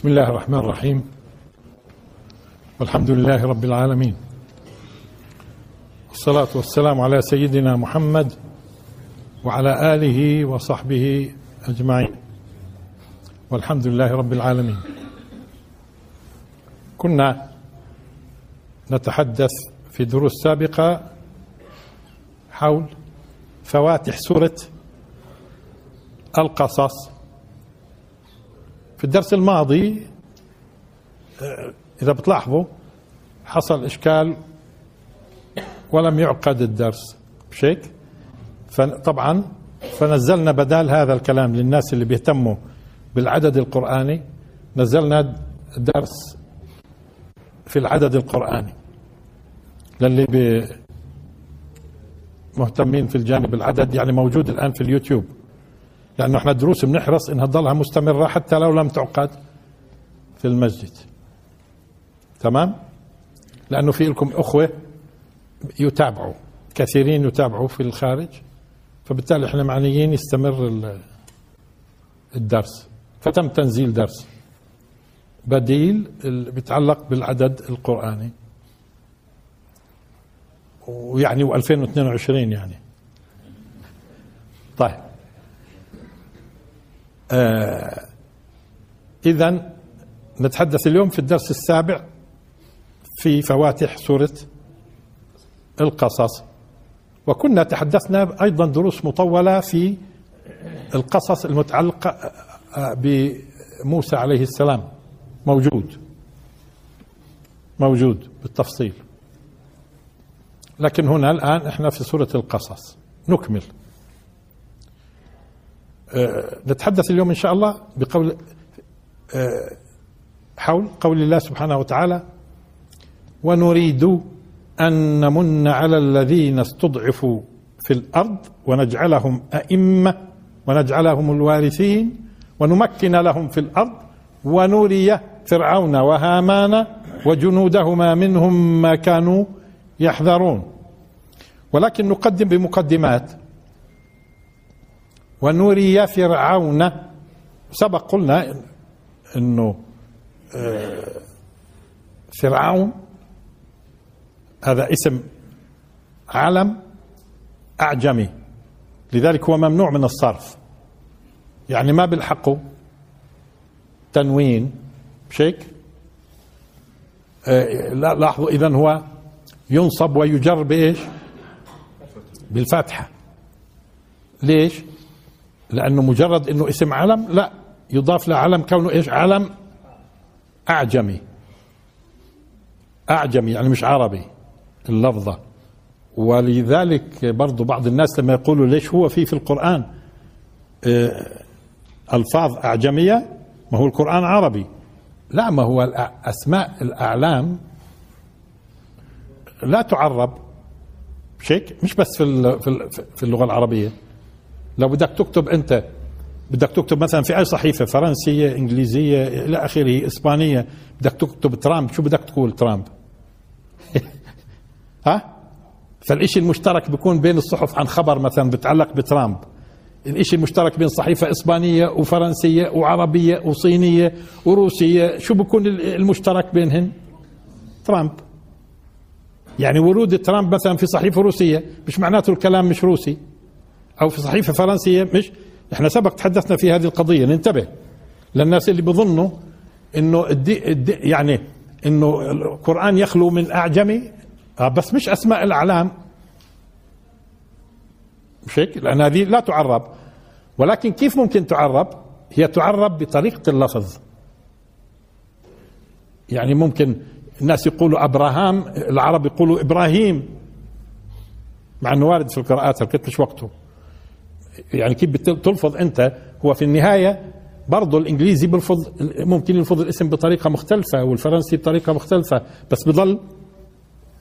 بسم الله الرحمن الرحيم. والحمد لله رب العالمين. والصلاة والسلام على سيدنا محمد وعلى آله وصحبه أجمعين. والحمد لله رب العالمين. كنا نتحدث في دروس سابقة حول فواتح سورة القصص. في الدرس الماضي إذا بتلاحظوا حصل إشكال ولم يعقد الدرس مش هيك؟ فطبعا فنزلنا بدال هذا الكلام للناس اللي بيهتموا بالعدد القرآني نزلنا درس في العدد القرآني للي مهتمين في الجانب العدد يعني موجود الآن في اليوتيوب لأنه إحنا دروس بنحرص إنها تضلها مستمرة حتى لو لم تعقد في المسجد. تمام؟ لأنه في لكم أخوة يتابعوا كثيرين يتابعوا في الخارج فبالتالي إحنا معنيين يستمر الدرس. فتم تنزيل درس. بديل بيتعلق بالعدد القرآني. ويعني و2022 يعني. طيب. آه إذا نتحدث اليوم في الدرس السابع في فواتح سورة القصص. وكنا تحدثنا أيضا دروس مطولة في القصص المتعلقة بموسى عليه السلام. موجود. موجود بالتفصيل. لكن هنا الآن إحنا في سورة القصص. نكمل. نتحدث اليوم إن شاء الله بقول أه حول قول الله سبحانه وتعالى ونريد أن نمن على الذين استضعفوا في الأرض ونجعلهم أئمة ونجعلهم الوارثين ونمكن لهم في الأرض ونري فرعون وهامان وجنودهما منهم ما كانوا يحذرون. ولكن نقدم بمقدمات ونري فرعون سبق قلنا إنه فرعون هذا اسم علم أعجمي لذلك هو ممنوع من الصرف يعني ما بالحقه تنوين مش هيك؟ لا لاحظوا اذا هو ينصب ويجر بإيش؟ بالفتحة ليش؟ لأنه مجرد إنه اسم علم؟ لا. يضاف لعلم كونه إيش؟ علم أعجمي. أعجمي يعني مش عربي. اللفظة. ولذلك برضو بعض الناس لما يقولوا ليش هو في في القرآن ألفاظ أعجمية ما هو القرآن عربي. لا ما هو أسماء الأعلام لا تعرب. مش هيك مش بس في في اللغة العربية. لو بدك تكتب أنت بدك تكتب مثلا في أي صحيفة فرنسية إنجليزية إلى آخره إسبانية بدك تكتب ترامب. شو بدك تقول ترامب؟ ها؟ فالإشي المشترك بيكون بين الصحف عن خبر مثلا بتعلق بترامب. الإشي المشترك بين صحيفة إسبانية وفرنسية وعربية وصينية وروسية شو بيكون المشترك بينهن؟ ترامب. يعني ورود ترامب مثلا في صحيفة روسية مش معناته الكلام مش روسي. أو في صحيفة فرنسية مش؟ إحنا سبق تحدثنا في هذه القضية ننتبه للناس اللي بظنوا إنه الدي الدي يعني إنه القرآن يخلو من أعجمي. بس مش أسماء الأعلام. مش هيك؟ لأن هذه لا تعرب. ولكن كيف ممكن تعرب؟ هي تعرب بطريقة اللفظ. يعني ممكن الناس يقولوا أبراهام العرب يقولوا إبراهيم مع أنه وارد في القراءات الكتب مش وقته؟ يعني كيف تلفظ أنت هو في النهاية برضه الإنجليزي بلفظ ممكن يلفظ الاسم بطريقة مختلفة والفرنسي بطريقة مختلفة بس بضل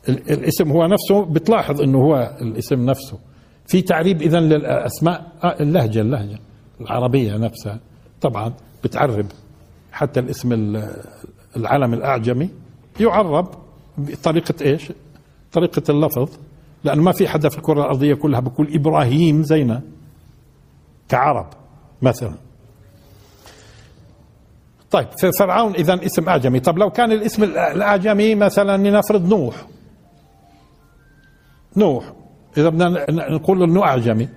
الاسم هو نفسه بتلاحظ إنه هو الاسم نفسه. في تعريب اذا للأسماء اللهجه اللهجة العربية نفسها طبعا بتعرب حتى الاسم العلم الأعجمي. يعرب بطريقة إيش؟ طريقة اللفظ لأنه ما في حدا في الكرة الأرضية كلها بقول إبراهيم زينا. كعرب مثلا. طيب فرعون اذا اسم اعجمي طب لو كان الاسم الاعجمي مثلا لنفرض نوح. نوح. إذا بدنا نقول إنه اعجمي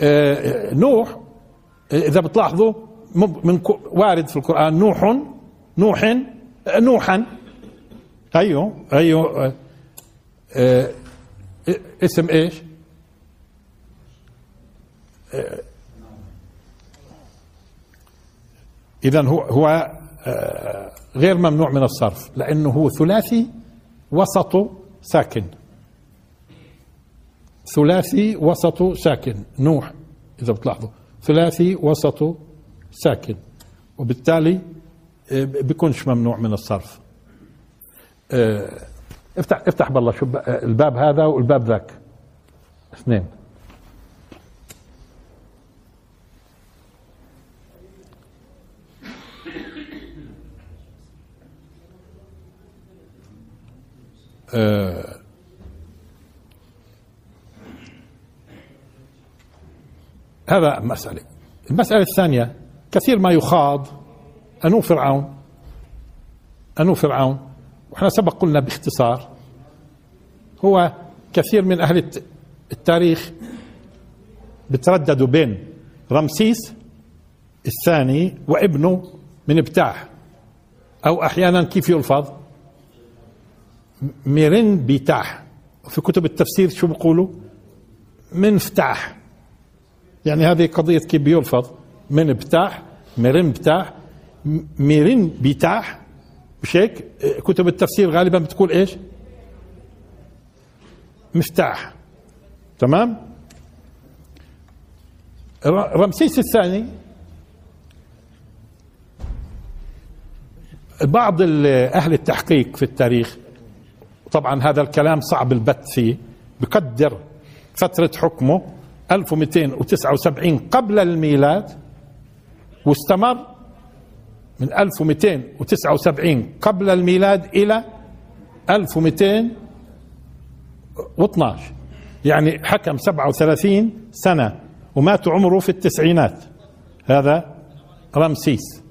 آه، نوح إذا بتلاحظوا من وارد في القرآن نوح نوح نوحا. أيوه أيوه. آه, آه اسم إيش؟ آه اذا هو هو آه غير ممنوع من الصرف لأنه هو ثلاثي وسطه ساكن. ثلاثي وسطه ساكن. نوح إذا بتلاحظوا ثلاثي وسطه ساكن. وبالتالي آه، بيكونش ممنوع من الصرف. آه، افتح افتح بالله شو الباب هذا والباب ذاك. اثنين. آه هذا مسألة. المسألة الثانية كثير ما يخاض أنو فرعون أنو فرعون. وإحنا سبق قلنا باختصار هو كثير من أهل التاريخ بترددوا بين رمسيس الثاني وابنه من ابتاح. أو أحيانا كيف يلفظ؟ ميرين بيتاح. في كتب التفسير شو بيقولوا؟ منفتاح يعني هذه قضية كيف بيلفظ؟ من بتاح ميرين بتاح ميرين بيتاح. مش هيك؟ كتب التفسير غالبا بتقول إيش؟ مفتاح. تمام؟ رمسيس الثاني. بعض أهل التحقيق في التاريخ طبعا هذا الكلام صعب البت فيه. بقدر فترة حكمه 1279 قبل الميلاد واستمر من 1279 قبل الميلاد إلى 1212 يعني حكم 37 سنة ومات عمره في التسعينات. هذا رمسيس.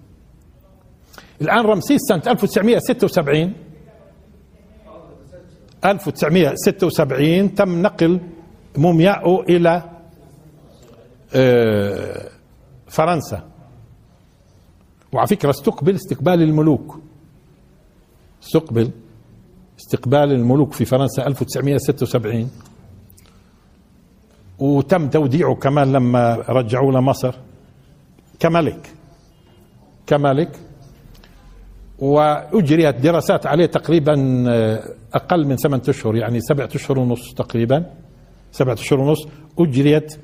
الآن رمسيس سنة 1976 1976 تم نقل مومياءه إلى آه، فرنسا. وعلى فكرة استقبل استقبال الملوك. استقبل استقبال الملوك في فرنسا 1976 وتم توديعه كمان لما رجعوه لمصر. كملك. كملك. وأجريت دراسات عليه تقريبا آه، أقل من ثمانية أشهر يعني سبعة أشهر ونص تقريبا سبعة أشهر ونص أجريت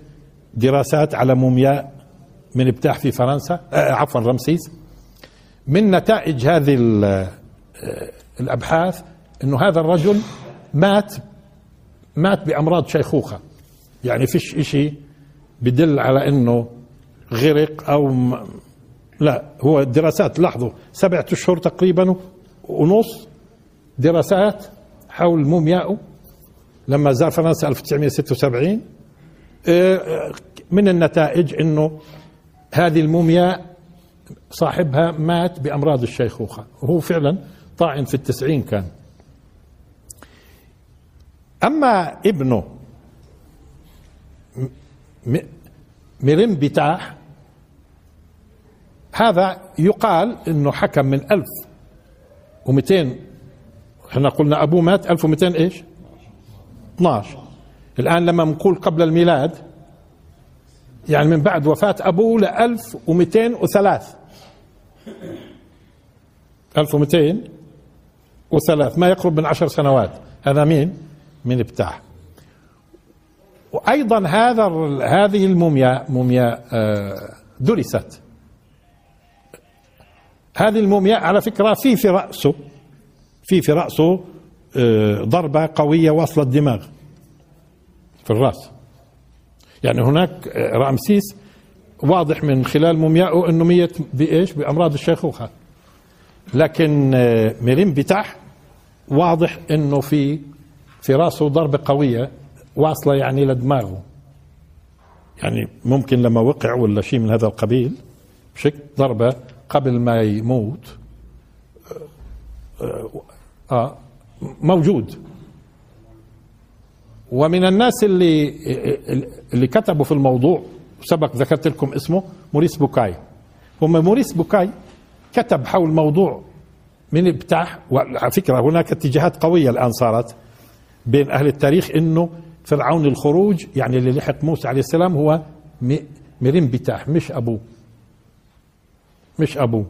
دراسات على مومياء من ابتاح في فرنسا آه عفوا رمسيس من نتائج هذه آه، الأبحاث إنه هذا الرجل مات مات بأمراض شيخوخة يعني فيش إشي بدل على إنه غرق أو. لا هو الدراسات لاحظوا سبعة أشهر تقريبا ونص دراسات حول موميائه لما زار فرنسا 1976 آه، من النتائج إنه هذه المومياء صاحبها مات بأمراض الشيخوخة وهو فعلا طاعن في التسعين كان. أما ابنه مرم بتاح هذا يقال إنه حكم من ألف ومئتين إحنا قلنا أبوه مات ألف ومئتين إيش؟ 12 الآن لما نقول قبل الميلاد يعني من بعد وفاة أبوه ل 1203 1203 ما يقرب من عشر سنوات. هذا مين؟ من إبتاح. وأيضا هذا هذه المومياء مومياء آه، درست. هذه المومياء على فكرة في في رأسه في في رأسه ضربة قوية واصلة الدماغ في الرأس يعني هناك آه، رأمسيس واضح من خلال موميائه إنه ميت بإيش؟ بأمراض الشيخوخة. لكن آه، ميرين بتاح واضح إنه في في راسه ضربة قوية واصلة يعني لدماغه. يعني ممكن لما وقع ولا شيء من هذا القبيل بشكل ضربة قبل ما يموت آه, آه موجود. ومن الناس اللي اللي كتبوا في الموضوع سبق ذكرت لكم اسمه موريس بوكاي. هم موريس بوكاي كتب حول موضوع من بتاع وعلى فكرة هناك اتجاهات قوية الآن صارت بين أهل التاريخ إنه فرعون الخروج يعني اللي لحق موسى عليه السلام هو مريم بتاح مش أبوه. مش أبوه.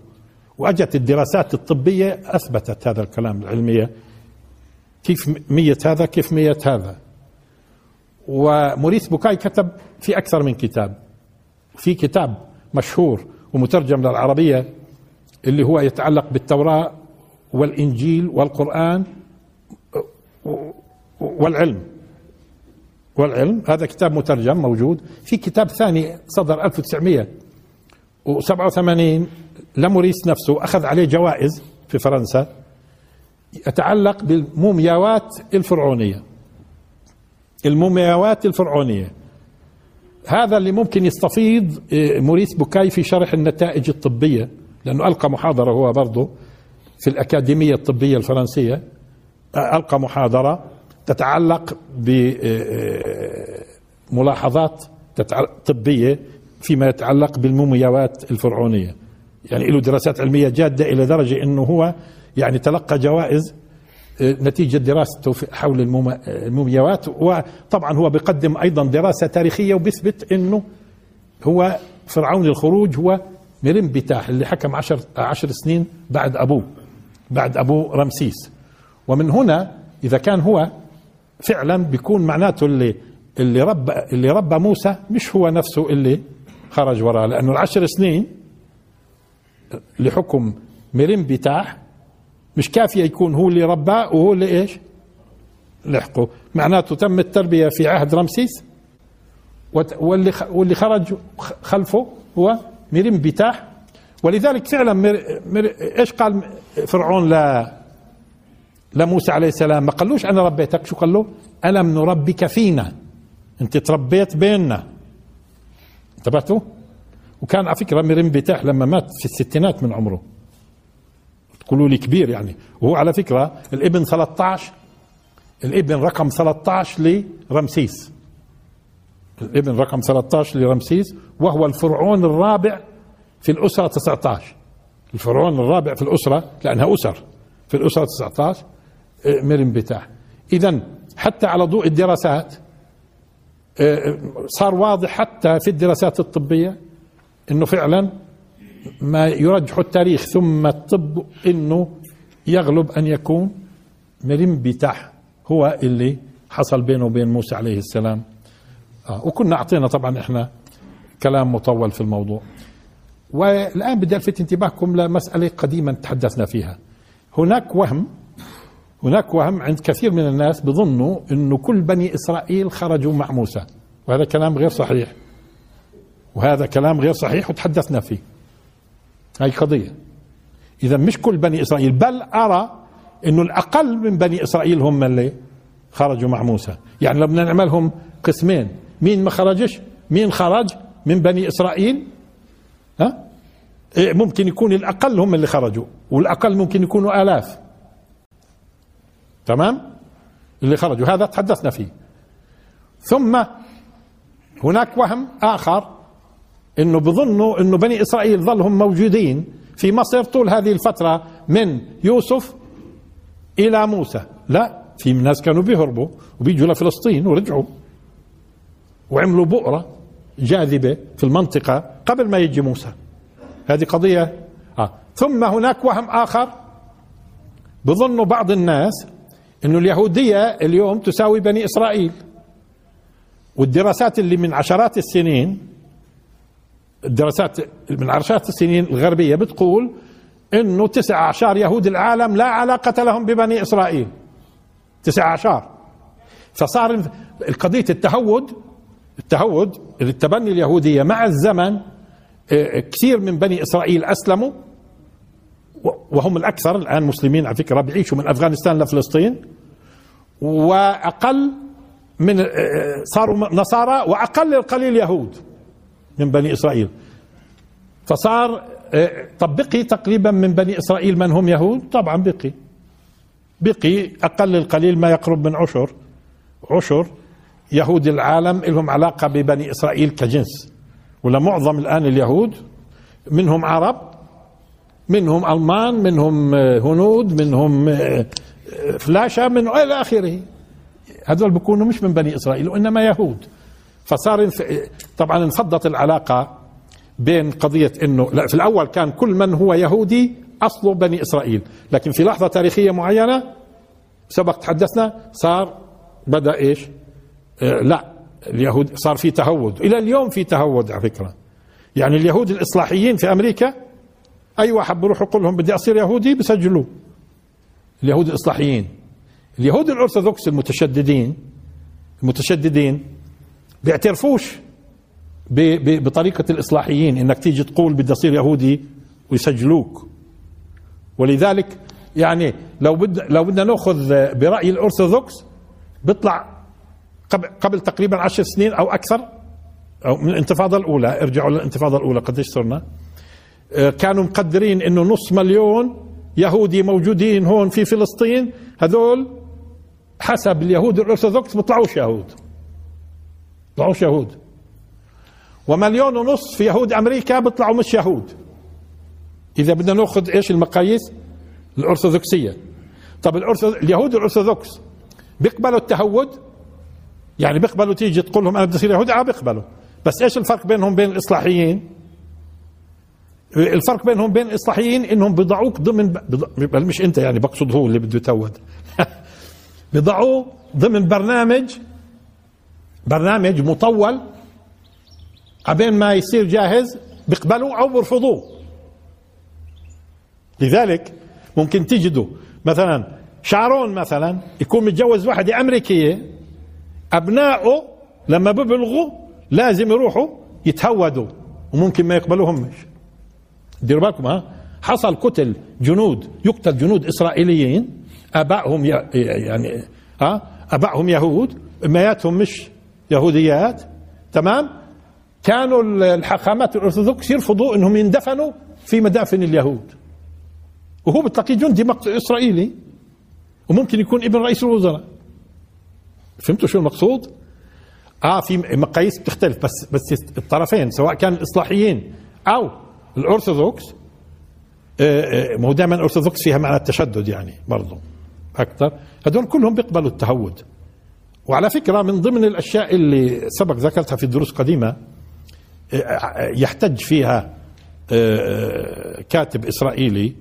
وأجت الدراسات الطبية أثبتت هذا الكلام العلمية. كيف مية هذا كيف مية هذا. وموريس بوكاي كتب في أكثر من كتاب. في كتاب مشهور ومترجم للعربية اللي هو يتعلق بالتوراة والإنجيل والقرآن والعلم. والعلم هذا كتاب مترجم موجود. في كتاب ثاني صدر 1987 لموريس نفسه أخذ عليه جوائز في فرنسا يتعلق بالمومياوات الفرعونية. المومياوات الفرعونية. هذا اللي ممكن يستفيض آه، موريس بوكاي في شرح النتائج الطبية لأنه ألقى محاضرة هو برضه في الأكاديمية الطبية الفرنسية. آه، ألقى محاضرة تتعلق بملاحظات آه، طبية فيما يتعلق بالمومياوات الفرعونية. يعني له دراسات علمية جادة إلى درجة إنه هو يعني تلقى جوائز آه، نتيجة دراسته حول المومياوات. وطبعا هو بيقدم أيضا دراسة تاريخية وبيثبت أنه هو فرعون الخروج هو مريم بتاح اللي حكم عشر, عشر سنين بعد أبوه بعد أبوه رمسيس. ومن هنا إذا كان هو فعلا بيكون معناته اللي اللي ربى اللي ربى موسى مش هو نفسه اللي خرج وراه لأنه العشر سنين لحكم مريم بتاح مش كافية يكون هو اللي رباه وهو اللي إيش؟ لحقه. معناته تم التربية في عهد رمسيس واللي واللي خرج خلفه هو مريم بتاح ولذلك فعلا مر مر إيش قال فرعون لموسى عليه السلام؟ ما قالوش أنا ربيتك شو قال له؟ ألم نربك فينا؟ أنت تربيت بيننا. انتبهتوا وكان على فكرة مريم بتاح لما مات في الستينات من عمره. تقولوا لي كبير يعني. وهو على فكرة الابن 13 الابن رقم 13 لرمسيس. الابن رقم 13 لرمسيس وهو الفرعون الرابع في الأسرة 19 الفرعون الرابع في الأسرة لأنها أسر في الأسرة 19 آه، مريم بتاح إذا حتى على ضوء الدراسات صار واضح حتى في الدراسات الطبية إنه فعلا ما يرجح التاريخ ثم الطب إنه يغلب أن يكون مريم بتاح هو اللي حصل بينه وبين موسى عليه السلام. آه وكنا أعطينا طبعا إحنا كلام مطول في الموضوع. والآن بدي ألفت انتباهكم لمسألة قديما تحدثنا فيها. هناك وهم هناك وهم عند كثير من الناس بظنوا انه كل بني إسرائيل خرجوا مع موسى. وهذا كلام غير صحيح. وهذا كلام غير صحيح وتحدثنا فيه. هاي قضية. إذا مش كل بني إسرائيل بل أرى أنه الأقل من بني إسرائيل هم اللي خرجوا مع موسى. يعني لو بدنا نعملهم قسمين. مين ما خرجش؟ مين خرج من بني إسرائيل؟ ها؟ إيه، ممكن يكون الأقل هم اللي خرجوا والأقل ممكن يكونوا آلاف. تمام؟ اللي خرجوا هذا تحدثنا فيه. ثم هناك وهم آخر إنه بظنوا إنه بني إسرائيل ظلهم موجودين في مصر طول هذه الفترة من يوسف إلى موسى. لا في ناس كانوا بيهربوا وبيجوا لفلسطين ورجعوا وعملوا بؤرة جاذبة في المنطقة قبل ما يجي موسى. هذه قضية. آه. ثم هناك وهم آخر بظنوا بعض الناس إنه اليهودية اليوم تساوي بني إسرائيل. والدراسات اللي من عشرات السنين الدراسات من عشرات السنين الغربية بتقول إنه تسع اعشار يهود العالم لا علاقة لهم ببني إسرائيل. تسع اعشار فصار القضية التهود التهود التبني اليهودية مع الزمن آه، كثير من بني إسرائيل أسلموا وهم الأكثر الآن مسلمين على فكرة بيعيشوا من أفغانستان لفلسطين. وأقل من آه، صاروا نصارى وأقل القليل يهود من بني إسرائيل. فصار آه، طب بقي تقريبا من بني إسرائيل من هم يهود؟ طبعا بقي. بقي أقل القليل ما يقرب من عشر عشر يهود العالم لهم علاقة ببني إسرائيل كجنس. ولا معظم الآن اليهود منهم عرب منهم ألمان منهم آه، هنود منهم آه، فلاشة من إلى آخره. هذول بيكونوا مش من بني إسرائيل وإنما يهود. فصار طبعا انفضت العلاقة بين قضية انه لا في الأول كان كل من هو يهودي اصله بني إسرائيل. لكن في لحظة تاريخية معينة سبق تحدثنا صار بدأ إيش؟ آه لا اليهود صار في تهود. إلى اليوم في تهود على فكرة. يعني اليهود الإصلاحيين في أمريكا أي واحد بروح يقول لهم بدي أصير يهودي بسجلوه. اليهود الإصلاحيين. اليهود الأرثوذكس المتشددين المتشددين بيعترفوش بطريقة الإصلاحيين إنك تيجي تقول بدي أصير يهودي ويسجلوك. ولذلك يعني لو بد لو بدنا نأخذ برأي الأرثوذكس بيطلع قبل, قبل تقريبا عشر سنين أو أكثر أو من الانتفاضة الأولى ارجعوا للانتفاضة الأولى قديش صرنا؟ آه، كانوا مقدرين إنه نص مليون يهودي موجودين هون في فلسطين هذول حسب اليهود الأرثوذكس بيطلعوش يهود. بيطلعوش يهود. ومليون ونص في يهود أمريكا بيطلعوا مش يهود. إذا بدنا نأخذ إيش المقاييس؟ الأرثوذكسية. طب. اليهود الأرثوذكس بيقبلوا التهود؟ يعني بيقبلوا تيجي تقول لهم أنا بدي أصير يهودي؟ آه بيقبلوا. بس إيش الفرق بينهم بين الإصلاحيين؟ الفرق بينهم بين الاصلاحيين إنهم بيضعوك ضمن ب... مش أنت يعني بقصد هو اللي بده يتهود بيضعوه ضمن برنامج برنامج مطول عبين ما يصير جاهز بيقبلوه أو بيرفضوه. لذلك ممكن تجدوا مثلا شارون مثلا يكون متجوز واحدة أمريكية أبنائه لما ببلغوا لازم يروحوا يتهودوا وممكن ما يقبلوهمش. ديروا بالكم ها؟ حصل قتل جنود يقتل جنود إسرائيليين آبائهم يعني ها؟ آبائهم يهود أمياتهم مش يهوديات تمام؟ كانوا الحاخامات الأرثوذكس يرفضوا إنهم يندفنوا في مدافن اليهود. وهو بتلاقيه جندي إسرائيلي وممكن يكون ابن رئيس الوزراء. فهمتوا شو المقصود؟ آه في مقاييس بتختلف بس بس الطرفين سواء كان الإصلاحيين أو الأرثوذكس آه، آه، ما هو دائما الأرثوذكس فيها معنى التشدد يعني برضه أكثر. هذول كلهم بيقبلوا التهود. وعلى فكرة من ضمن الأشياء اللي سبق ذكرتها في دروس قديمه يحتج فيها آه، آه، كاتب إسرائيلي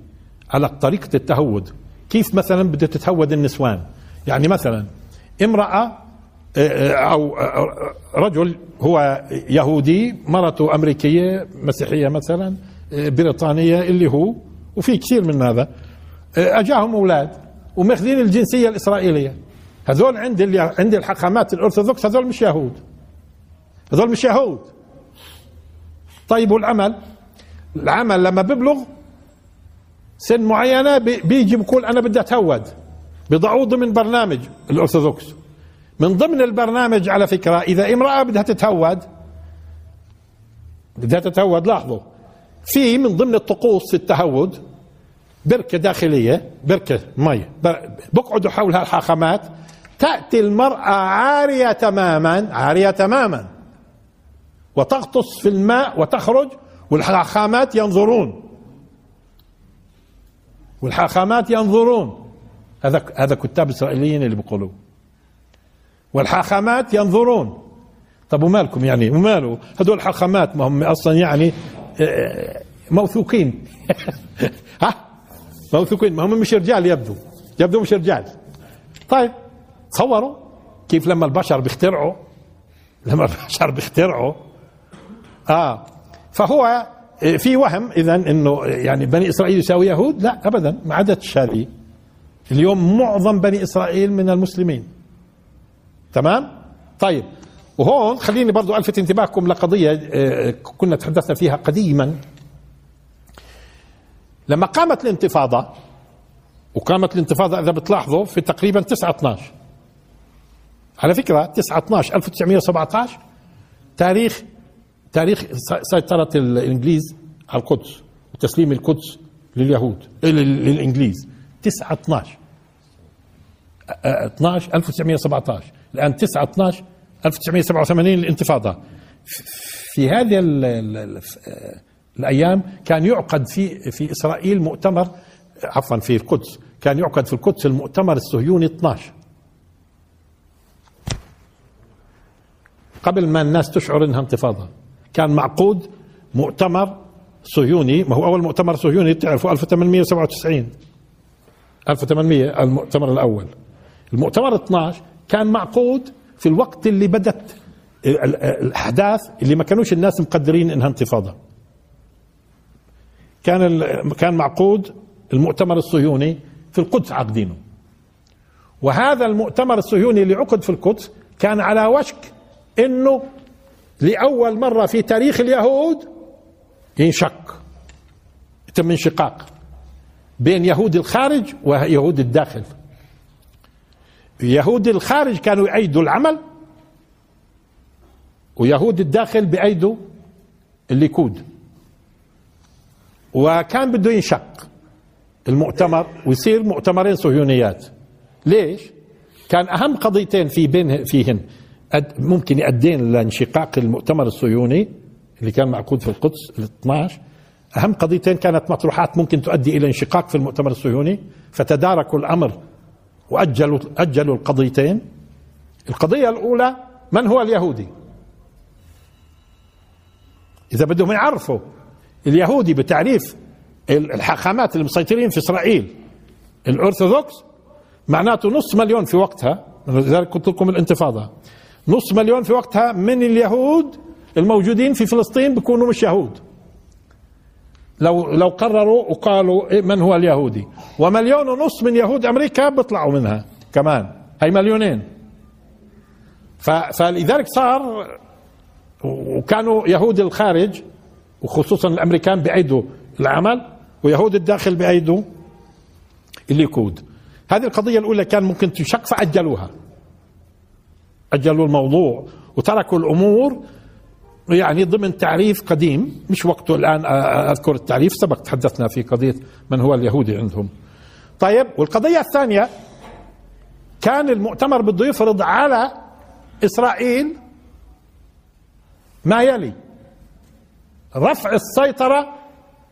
على طريقة التهود. كيف مثلا بده تتهود النسوان؟ يعني مثلا امرأة آه، أو رجل هو يهودي مرته أمريكية مسيحية مثلا بريطانية اللي هو وفي كثير من هذا. أجاهم أولاد وماخذين الجنسية الإسرائيلية. هذول عند عند الحكامات الأرثوذكس هذول مش يهود. هذول مش يهود. طيب والعمل؟ العمل لما ببلغ سن معينة بيجي بقول أنا بدي أتهود. بيضعوه ضمن برنامج الأرثوذكس. من ضمن البرنامج على فكرة إذا امرأة بدها تتهود بدها تتهود لاحظوا في من ضمن الطقوس في التهود بركة داخلية بركة مي بقعدوا حولها الحاخامات تأتي المرأة عارية تماما عارية تماما وتغطس في الماء وتخرج والحاخامات ينظرون. والحاخامات ينظرون. هذا هذا كتاب إسرائيليين اللي بيقولوا والحاخامات ينظرون. طب ومالكم يعني؟ وماله؟ هذول الحاخامات ما هم أصلا يعني آه، موثوقين. ها؟ موثوقين. ما هم مش رجال يبدو. يبدو مش رجال. طيب تصوروا كيف لما البشر بيخترعوا. لما البشر بيخترعوا. آه. فهو آه، في وهم اذا إنه يعني بني إسرائيل يساوي يهود؟ لا ابدا. ما عادتش هذه اليوم معظم بني إسرائيل من المسلمين. تمام؟ طيب. وهون خليني برضو ألفت انتباهكم لقضية آه، كنا تحدثنا فيها قديما. لما قامت الانتفاضة وقامت الانتفاضة إذا بتلاحظوا في تقريبا 9 12 على فكرة 9 12 1917 تاريخ تاريخ سيطرة الإنجليز على القدس تسليم القدس لليهود للإنجليز. 9 12 12 1917 الآن 9 12 1987 الانتفاضه في هذه الأيام كان يعقد في في إسرائيل مؤتمر عفوا في القدس كان يعقد في القدس المؤتمر الصهيوني 12 قبل ما الناس تشعر إنها انتفاضة كان معقود مؤتمر صهيوني ما هو أول مؤتمر صهيوني تعرفوا 1897 1800 المؤتمر الأول. المؤتمر 12 كان معقود في الوقت اللي بدت الأحداث اللي ما كانوش الناس مقدرين إنها انتفاضة. كان كان معقود المؤتمر الصهيوني في القدس عاقدينه وهذا المؤتمر الصهيوني اللي عقد في القدس كان على وشك إنه لأول مرة في تاريخ اليهود ينشق يتم انشقاق بين يهود الخارج ويهود الداخل. يهود الخارج كانوا يأيدوا العمل ويهود الداخل بأيدوا الليكود. وكان بده ينشق المؤتمر ويصير مؤتمرين صهيونيات. ليش؟ كان أهم قضيتين في بين فيهن ممكن يؤدين لانشقاق المؤتمر الصهيوني اللي كان معقود في القدس ال 12 أهم قضيتين كانت مطروحات ممكن تؤدي إلى انشقاق في المؤتمر الصهيوني فتداركوا الأمر وأجلوا أجلوا القضيتين. القضية الأولى من هو اليهودي؟ إذا بدهم يعرفوا اليهودي بتعريف الحاخامات المسيطرين في إسرائيل الأرثوذكس معناته نص مليون في وقتها لذلك قلت لكم الانتفاضة. نص مليون في وقتها من اليهود الموجودين في فلسطين بيكونوا مش يهود. لو لو قرروا وقالوا إيه من هو اليهودي؟ ومليون ونص من يهود أمريكا بيطلعوا منها كمان. هي مليونين. فلذلك صار وكانوا يهود الخارج وخصوصا الأمريكان بايدوا العمل ويهود الداخل بايدوا الليكود هذه القضية الأولى كان ممكن تشق فاجلوها أجلوا الموضوع وتركوا الأمور يعني ضمن تعريف قديم مش وقته الآن أذكر التعريف سبق تحدثنا في قضية من هو اليهودي عندهم. طيب والقضية الثانية كان المؤتمر بده يفرض على إسرائيل ما يلي. رفع السيطرة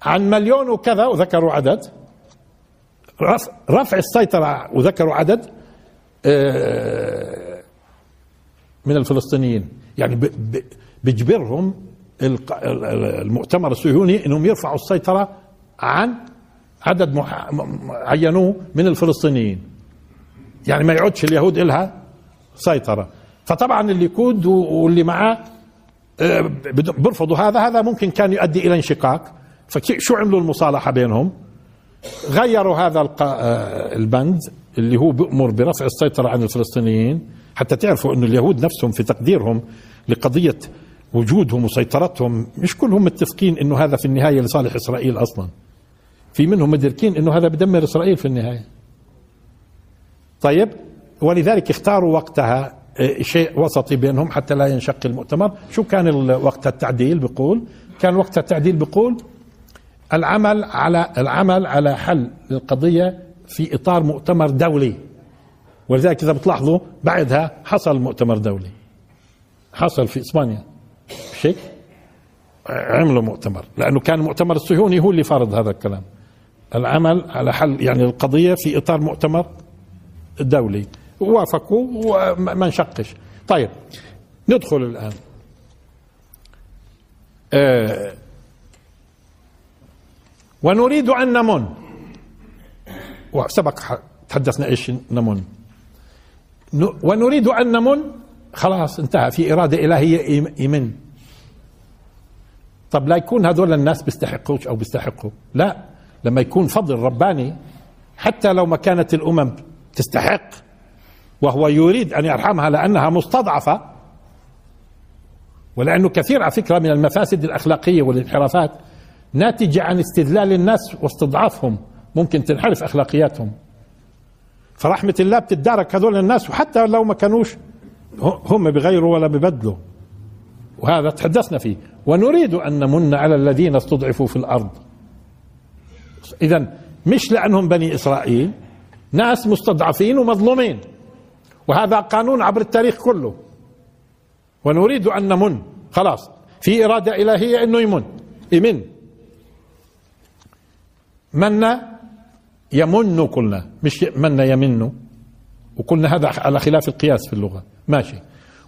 عن مليون وكذا وذكروا عدد. رفع السيطرة وذكروا عدد آه، من الفلسطينيين. يعني بيجبرهم المؤتمر الصهيوني إنهم يرفعوا السيطرة عن عدد عينوه من الفلسطينيين. يعني ما يعودش اليهود إلها سيطرة. فطبعا الليكود واللي معاه آه، بيرفضوا هذا. هذا ممكن كان يؤدي إلى انشقاق. فشو عملوا المصالحة بينهم؟ غيروا هذا آه، البند اللي هو بيأمر برفع السيطرة عن الفلسطينيين. حتى تعرفوا أن اليهود نفسهم في تقديرهم لقضية وجودهم وسيطرتهم مش كلهم متفقين إنه هذا في النهاية لصالح إسرائيل أصلا. في منهم مدركين إنه هذا بدمر إسرائيل في النهاية. طيب ولذلك اختاروا وقتها آه، شيء وسطي بينهم حتى لا ينشق المؤتمر. شو كان وقت التعديل بيقول؟ كان وقت التعديل بيقول العمل على العمل على حل القضية في إطار مؤتمر دولي. ولذلك إذا بتلاحظوا بعدها حصل مؤتمر دولي. حصل في إسبانيا. مش هيك؟ عملوا مؤتمر لأنه كان المؤتمر الصهيوني هو اللي فرض هذا الكلام. العمل على حل يعني القضية في إطار مؤتمر دولي. وافقوا وما نشقش طيب ندخل الآن. آه ونريد أن نمن. وسبق تحدثنا إيش نمن. ونريد أن نمن خلاص انتهى. في إرادة إلهية يمن طب لا يكون هذول الناس بيستحقوش أو بيستحقوا؟ لا. لما يكون فضل رباني حتى لو ما كانت الأمم تستحق وهو يريد أن يرحمها لأنها مستضعفة ولأنه كثير على فكرة من المفاسد الأخلاقية والانحرافات ناتجة عن استذلال الناس واستضعافهم ممكن تنحرف أخلاقياتهم. فرحمة الله بتتدارك هذول الناس وحتى لو ما كانوش هم بغيروا ولا ببدلوا. وهذا تحدثنا فيه. ونريد أن نمن على الذين استضعفوا في الأرض. إذا مش لأنهم بني إسرائيل ناس مستضعفين ومظلومين. وهذا قانون عبر التاريخ كله. ونريد أن نمن. خلاص في إرادة إلهية أنه يمن. يمن. من يمن قلنا مش من يمن. وقلنا هذا على خلاف القياس في اللغة. ماشي.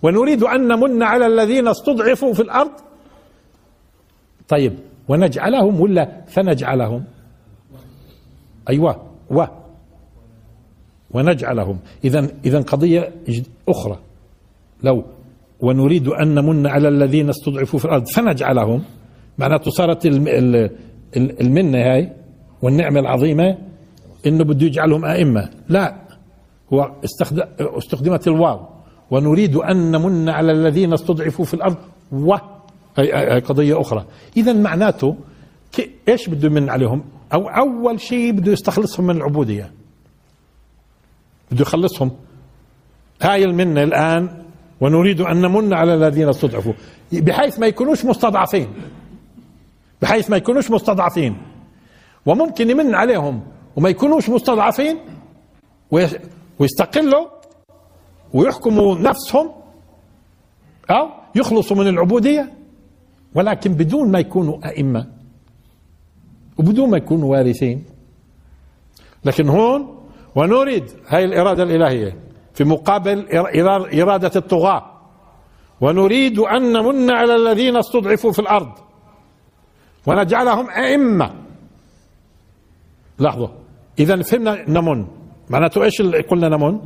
ونريد أن نمن على الذين استضعفوا في الأرض. طيب ونجعلهم ولا فنجعلهم؟ أيوة و. ونجعلهم. إذا إذا قضية أخرى. لو ونريد أن نمن على الذين استضعفوا في الأرض فنجعلهم. معناته صارت المنة هاي والنعمة العظيمة إنه بده يجعلهم أئمة. لا. استخدمت الواو. ونريد أن نمن على الذين استضعفوا في الأرض و هي قضية أخرى. إذا معناته إيش بده يمن عليهم؟ أو أول شيء بده يستخلصهم من العبودية. بده يخلصهم. هاي المنة الآن ونريد أن نمن على الذين استضعفوا. بحيث ما يكونوش مستضعفين. بحيث ما يكونوش مستضعفين. وممكن يمن عليهم. وما يكونوش مستضعفين ويستقلوا ويحكموا نفسهم أو يخلصوا من العبودية ولكن بدون ما يكونوا أئمة وبدون ما يكونوا وارثين. لكن هون ونريد هاي الإرادة الإلهية في مقابل إرادة الطغاة. ونريد أن نمن على الذين استضعفوا في الأرض. ونجعلهم أئمة. لاحظوا إذا فهمنا نمن. معناته إيش اللي قلنا نمن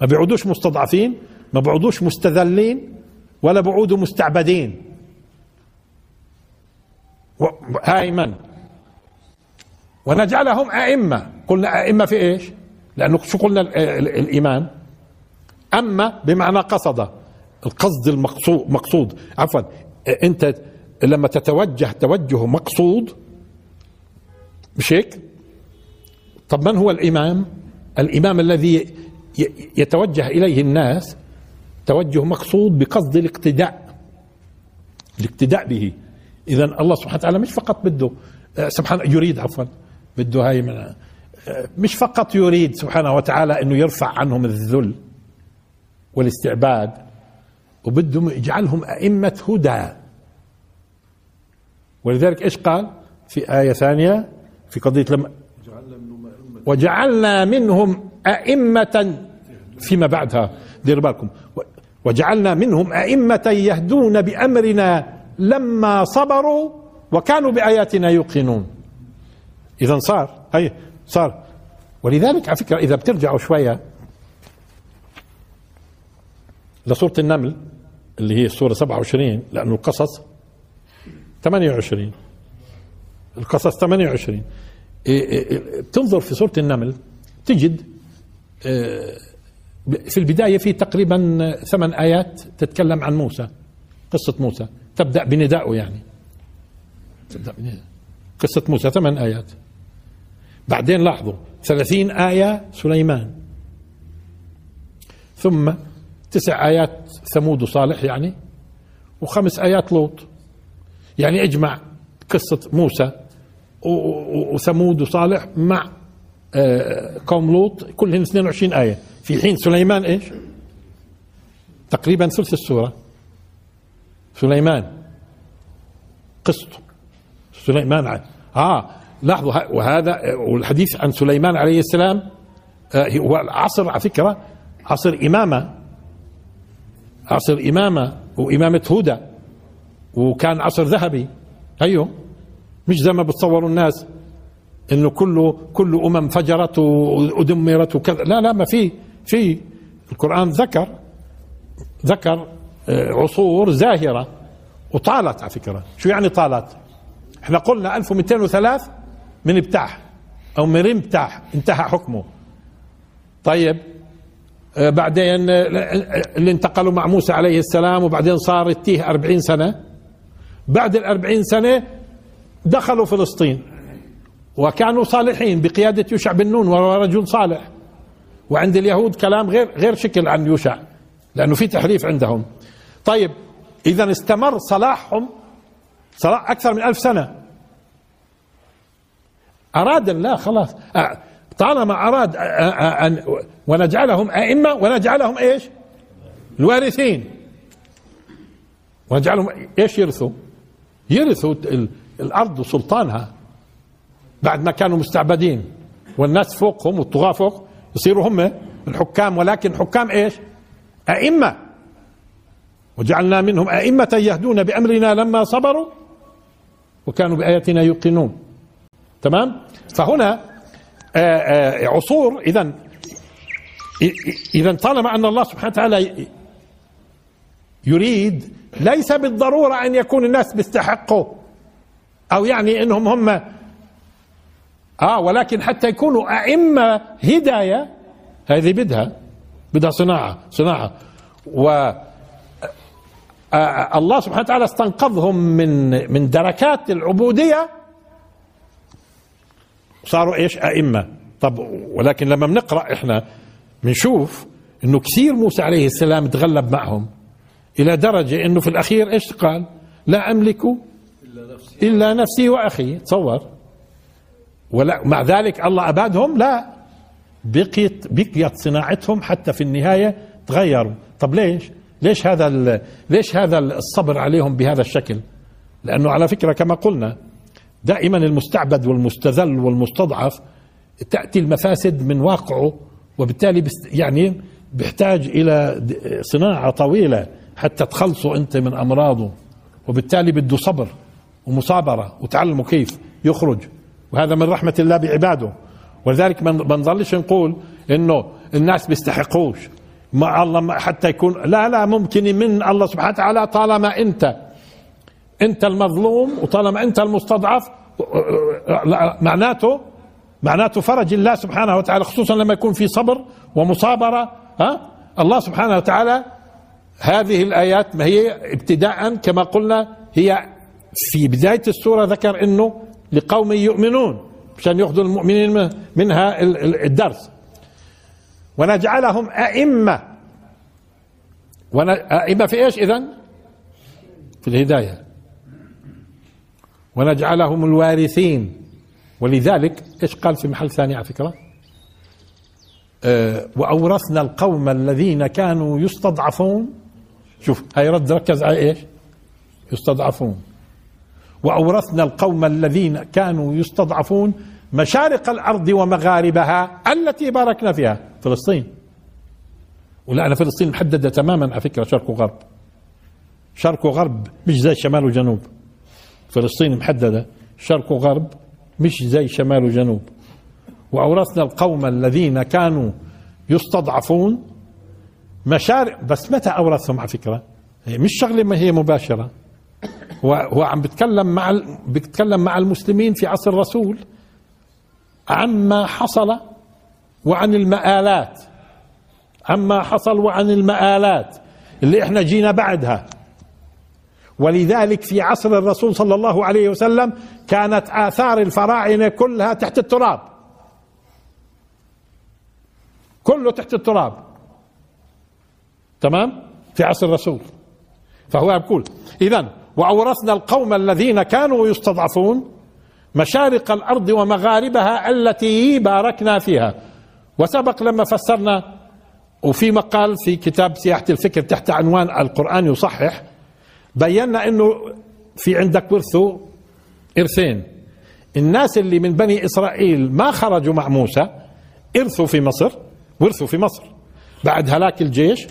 ما بيعودوش مستضعفين ما بيعودوش مستذلين ولا بيعودوا مستعبدين. هاي من ونجعلهم أئمة. قلنا أئمة في إيش؟ لأنه شو قلنا؟ الإيمان. أما بمعنى قصد. القصد المقصود مقصود. عفوا. أنت لما تتوجه توجه مقصود مش هيك؟ طب من هو الإمام؟ الإمام الذي يتوجه إليه الناس توجه مقصود بقصد الاقتداء الاقتداء به. إذا الله سبحانه وتعالى مش فقط بده سبحانه يريد عفوا بده هاي من مش فقط يريد سبحانه وتعالى إنه يرفع عنهم الذل والاستعباد وبده يجعلهم أئمة هدى. ولذلك إيش قال؟ في آية ثانية في قضية لما وجعلنا منهم أئمة فيما بعدها دير بالكم. وجعلنا منهم أئمة يهدون بأمرنا لما صبروا وكانوا بآياتنا يوقنون. اذا صار هي صار. ولذلك على فكرة إذا بترجعوا شوية لسورة النمل اللي هي السوره 27 لأنه القصص 28 القصص 28 بتنظر في سورة النمل تجد آه، في البداية في تقريبا ثمان آيات تتكلم عن موسى قصة موسى. تبدأ بندائه يعني. تبدأ بندائه قصة موسى ثمان آيات. بعدين لاحظوا ثلاثين آية سليمان. ثم تسع آيات ثمود وصالح يعني وخمس آيات لوط. يعني اجمع قصة موسى وثمود وصالح مع آه، قوم لوط كلهم 22 آية. في حين سليمان إيش؟ تقريبا ثلث السورة. سليمان. قصته سليمان آه لاحظوا وهذا والحديث عن سليمان عليه السلام آه، هو عصر على فكرة عصر إمامة. عصر إمامة وإمامة هدى وكان عصر ذهبي. أيوه. مش زي ما بتصوروا الناس إنه كله كل أمم فجرت ودمرت وكذا. لا لا ما في في. القرآن ذكر ذكر آه، عصور زاهرة وطالت على فكرة. شو يعني طالت؟ إحنا قلنا 1203 من ابتاح أو من ابتاح انتهى حكمه. طيب آه، بعدين آه، اللي انتقلوا مع موسى عليه السلام وبعدين صار التيه أربعين سنة. بعد الأربعين سنة دخلوا فلسطين وكانوا صالحين بقيادة يوشع بن نون وهو رجل صالح. وعند اليهود كلام غير غير شكل عن يوشع لأنه في تحريف عندهم. طيب إذا استمر صلاحهم صلاح أكثر من ألف سنة. أراد الله خلاص. طالما أراد أن ونجعلهم أئمة ونجعلهم إيش؟ الوارثين. ونجعلهم إيش؟ يرثوا. يرثوا الأرض وسلطانها بعد ما كانوا مستعبدين. والناس فوقهم والطغاة فوق يصيروا هم الحكام. ولكن حكام إيش؟ أئمة. وجعلنا منهم أئمة يهدون بأمرنا لما صبروا وكانوا بآياتنا يوقنون. تمام؟ فهنا آه، آه، عصور. إذا إذا طالما أن الله سبحانه وتعالى يريد ليس بالضرورة أن يكون الناس بيستحقوا. أو يعني أنهم هم آه ولكن حتى يكونوا أئمة هداية هذه بدها بدها صناعة صناعة. و آه، الله سبحانه وتعالى استنقذهم من من دركات العبودية. صاروا إيش؟ أئمة. طب ولكن لما بنقرأ إحنا بنشوف إنه كثير موسى عليه السلام تغلب معهم إلى درجة إنه في الأخير إيش قال؟ لا أملك إلا نفسي وأخي. تصور. ولا مع ذلك الله أبادهم. لا. بقيت بقيت صناعتهم حتى في النهاية تغيروا. طب ليش؟ ليش هذا ليش هذا الصبر عليهم بهذا الشكل؟ لأنه على فكرة كما قلنا دائما المستعبد والمستذل والمستضعف تأتي المفاسد من واقعه وبالتالي يعني بيحتاج إلى صناعة طويلة حتى تخلصه أنت من أمراضه وبالتالي بده صبر. ومصابرة وتعلمه كيف يخرج. وهذا من رحمة الله بعباده. ولذلك ما نظلش نقول إنه الناس بيستحقوش. ما الله حتى يكون لا لا ممكن من الله سبحانه وتعالى طالما انت أنت المظلوم وطالما أنت المستضعف معناته معناته فرج الله سبحانه وتعالى خصوصا لما يكون في صبر ومصابرة ها؟ الله سبحانه وتعالى هذه الآيات ما هي ابتداء كما قلنا هي في بداية السورة ذكر إنه لقوم يؤمنون عشان يأخذوا المؤمنين منها الدرس. ونجعلهم أئمة. أئمة في إيش إذن؟ في الهداية. ونجعلهم الوارثين. ولذلك إيش قال في محل ثاني على فكرة؟ أه وأورثنا القوم الذين كانوا يستضعفون. شوف هاي رد ركز على إيش؟ يستضعفون. وأورثنا القوم الذين كانوا يستضعفون مشارق الأرض ومغاربها التي باركنا فيها فلسطين. ولأن فلسطين محددة تماما على فكرة شرق وغرب. شرق وغرب مش زي شمال وجنوب. فلسطين محددة شرق وغرب مش زي شمال وجنوب. وأورثنا القوم الذين كانوا يستضعفون مشارق بس متى أورثهم على فكرة؟ مش شغلة ما هي مباشرة هو عم بيتكلم مع بيتكلم مع المسلمين في عصر الرسول عما حصل وعن المآلات. عما حصل وعن المآلات اللي إحنا جينا بعدها. ولذلك في عصر الرسول صلى الله عليه وسلم كانت آثار الفراعنة كلها تحت التراب. كله تحت التراب. تمام؟ في عصر الرسول. فهو يقول إذا وأورثنا القوم الذين كانوا يستضعفون مشارق الأرض ومغاربها التي باركنا فيها. وسبق لما فسرنا وفي مقال في كتاب سياحة الفكر تحت عنوان القرآن يصحح بينا أنه في عندك ورثوا إرثين. الناس اللي من بني إسرائيل ما خرجوا مع موسى إرثوا في مصر ورثوا في مصر. بعد هلاك الجيش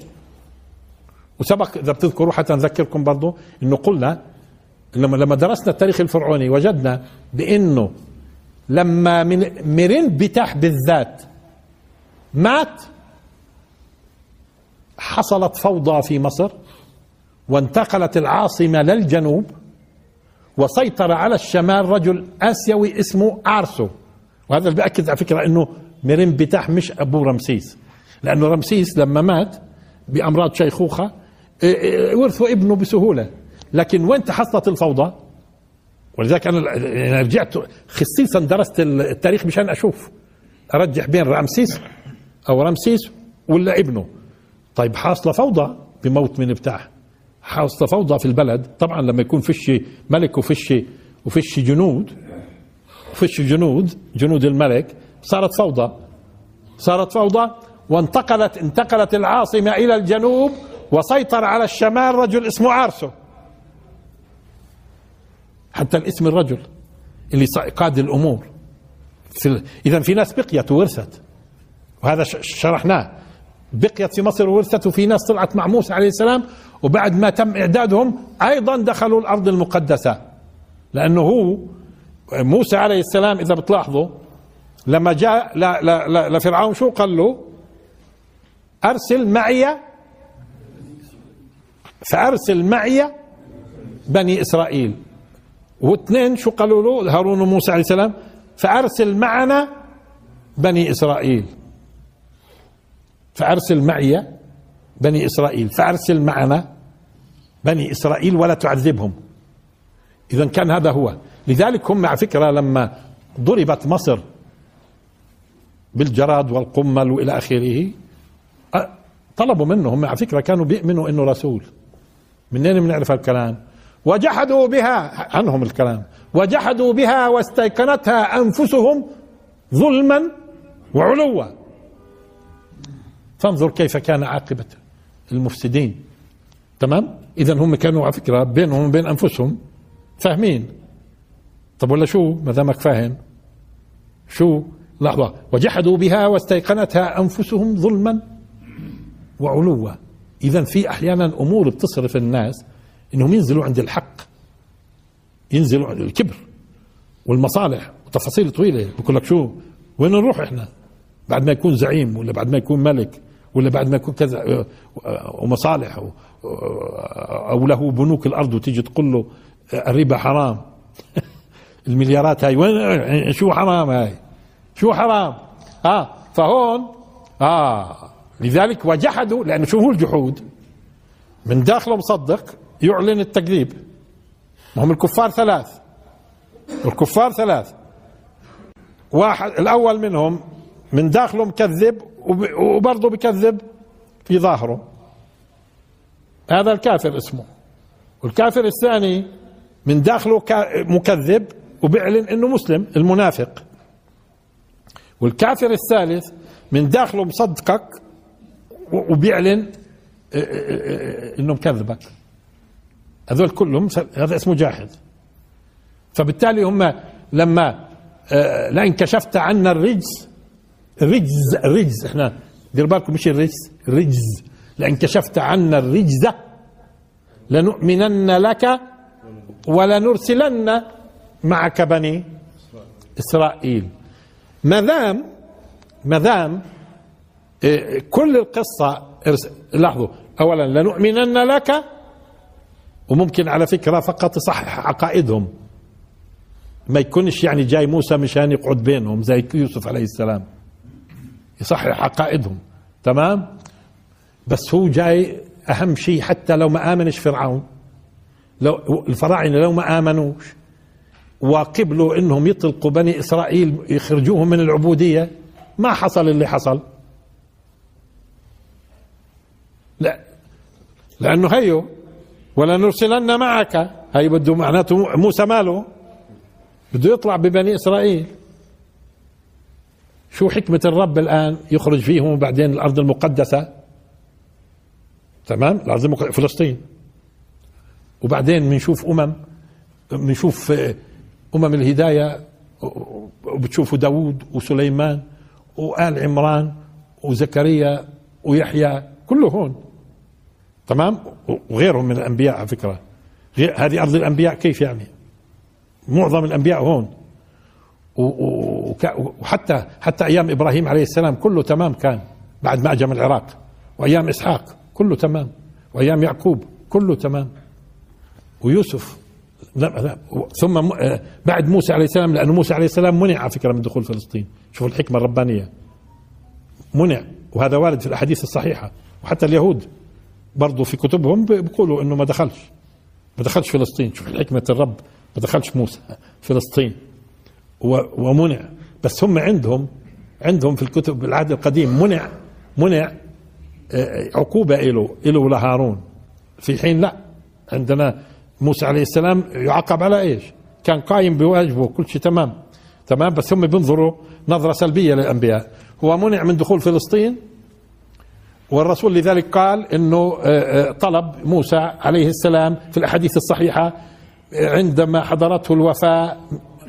وسبق إذا بتذكروا حتى نذكركم برضو إنه قلنا لما لما درسنا التاريخ الفرعوني وجدنا بإنه لما من ميرين بتاح بالذات مات حصلت فوضى في مصر وانتقلت العاصمة للجنوب وسيطر على الشمال رجل آسيوي اسمه أرسو. وهذا اللي بأكد على فكرة أنه ميرين بتاح مش أبو رمسيس. لأنه رمسيس لما مات بأمراض شيخوخة إيه، إيه، ورثوا ابنه بسهولة. لكن وين حصلت الفوضى؟ ولذلك أنا رجعت خصيصا درست التاريخ مشان أشوف. أرجح بين رمسيس أو رمسيس ولا ابنه. طيب حاصلة فوضى بموت من بتاع حاصلة فوضى في البلد. طبعا لما يكون فيش ملك وفيش وفيش جنود فيش جنود جنود الملك صارت فوضى. صارت فوضى وانتقلت انتقلت العاصمة إلى الجنوب. وسيطر على الشمال رجل اسمه عارسو حتى الاسم الرجل اللي قاد الأمور. في إذا في ناس بقيت وورثت وهذا شرحناه. بقيت في مصر وورثت وفي ناس طلعت مع موسى عليه السلام وبعد ما تم إعدادهم أيضا دخلوا الأرض المقدسة. لأنه هو موسى عليه السلام إذا بتلاحظوا لما جاء لفرعون شو قال له؟ أرسل معي فأرسل معي بني إسرائيل. واثنين شو قالوا له؟ هارون وموسى عليه السلام. فأرسل معنا بني إسرائيل. فأرسل معي بني إسرائيل. فأرسل معنا بني إسرائيل ولا تعذبهم. إذا كان هذا هو. لذلك هم على فكرة لما ضربت مصر بالجراد والقمل وإلى آخره طلبوا منه هم على فكرة كانوا بيؤمنوا إنه رسول. منين بنعرف الكلام وجحدوا بها عنهم الكلام. وجحدوا بها واستيقنتها أنفسهم ظلما وعلوا. فانظر كيف كان عاقبة المفسدين. تمام؟ اذا هم كانوا على فكرة بينهم وبين أنفسهم فاهمين. طب ولا شو؟ ما دامك فاهم. شو؟ لحظة. وجحدوا بها واستيقنتها أنفسهم ظلما وعلوا. إذا في أحيانا أمور بتصرف الناس إنهم ينزلوا عند الحق. ينزلوا عند الكبر والمصالح وتفاصيل طويلة. بقول لك شو؟ وين نروح إحنا؟ بعد ما يكون زعيم ولا بعد ما يكون ملك ولا بعد ما يكون كذا ومصالح أو له بنوك الأرض وتيجي تقول له الربا حرام. المليارات هاي وين؟ شو حرام هاي؟ شو حرام؟ آه فهون؟ آه. لذلك وجحدوا لأنه شو هو الجحود من داخله مصدق يعلن التكذيب. هم الكفار ثلاث. الكفار ثلاث. واحد الأول منهم من داخله مكذب وبرضه بكذب في ظاهره. هذا الكافر اسمه. والكافر الثاني من داخله مكذب وبيعلن إنه مسلم المنافق. والكافر الثالث من داخله مصدقك وبيعلن آه، آه، آه، انه مكذبك هذول كلهم هذا اسمه جاحد. فبالتالي هم لما لئن كشفت عنا الرجز الرجز الرجز إحنا دير بالكم مش الرجز الرجز لئن كشفت عنا الرجز لنؤمنن لك ولنرسلن معك بني إسرائيل. ما دام ما دام كل القصة لاحظوا أولا لنؤمنن لك وممكن على فكرة فقط يصحح عقائدهم. ما يكونش يعني جاي موسى مشان يقعد بينهم زي يوسف عليه السلام. يصحح عقائدهم تمام؟ بس هو جاي أهم شيء حتى لو ما آمنش فرعون. لو الفراعنة لو ما آمنوش وقبلوا إنهم يطلقوا بني إسرائيل يخرجوهم من العبودية ما حصل اللي حصل. لا. لأنه هيو. ولا نرسلن معك. هي بده معناته موسى ماله. بده يطلع ببني إسرائيل. شو حكمة الرب الآن يخرج فيهم وبعدين الأرض المقدسة؟ تمام؟ الأرض المقدسة فلسطين. وبعدين بنشوف أمم. بنشوف أمم الهداية. وبتشوفوا داود وسليمان وآل عمران وزكريا ويحيى. كله هون. تمام؟ وغيرهم من الأنبياء على فكرة. هذه أرض الأنبياء كيف يعني؟ معظم الأنبياء هون. وحتى حتى أيام إبراهيم عليه السلام كله تمام كان بعد ما أجم العراق. وأيام إسحاق كله تمام. وأيام يعقوب كله تمام. ويوسف لا لا ثم آه، بعد موسى عليه السلام لأنه موسى عليه السلام منع على فكرة من دخول فلسطين. شوفوا الحكمة الربانية. منع. وهذا وارد في الأحاديث الصحيحة. وحتى اليهود برضو في كتبهم بيقولوا إنه ما دخلش. ما دخلش فلسطين. شوف حكمة الرب ما دخلش موسى فلسطين. ومنع. بس هم عندهم عندهم في الكتب العهد القديم منع منع آه، عقوبة له له ولهارون في حين لا. عندنا موسى عليه السلام يعاقب على إيش؟ كان قايم بواجبه كل شيء تمام. تمام؟ بس هم بينظروا نظرة سلبية للأنبياء. هو منع من دخول فلسطين؟ والرسول لذلك قال إنه آه، آه، طلب موسى عليه السلام في الأحاديث الصحيحة عندما حضرته الوفاه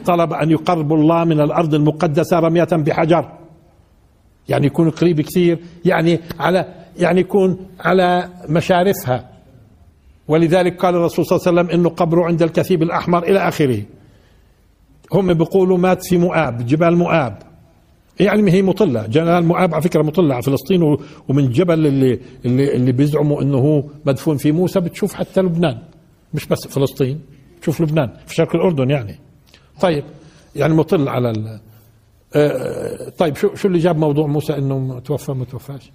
طلب أن يقرب الله من الأرض المقدسة رمية بحجر. يعني يكون قريب كثير يعني على يعني يكون على مشارفها. ولذلك قال الرسول صلى الله عليه وسلم إنه قبره عند الكثيب الأحمر إلى آخره. هم بيقولوا مات في مؤاب جبال مؤاب. يعني هي مطلة. جبال مؤاب على فكرة مطلة على فلسطين ومن الجبل اللي اللي اللي بيزعموا إنه هو مدفون في موسى بتشوف حتى لبنان. مش بس فلسطين تشوف لبنان في شرق الأردن يعني. طيب يعني مطل على ال آه، طيب شو شو اللي جاب موضوع موسى إنه توفى ما توفاش؟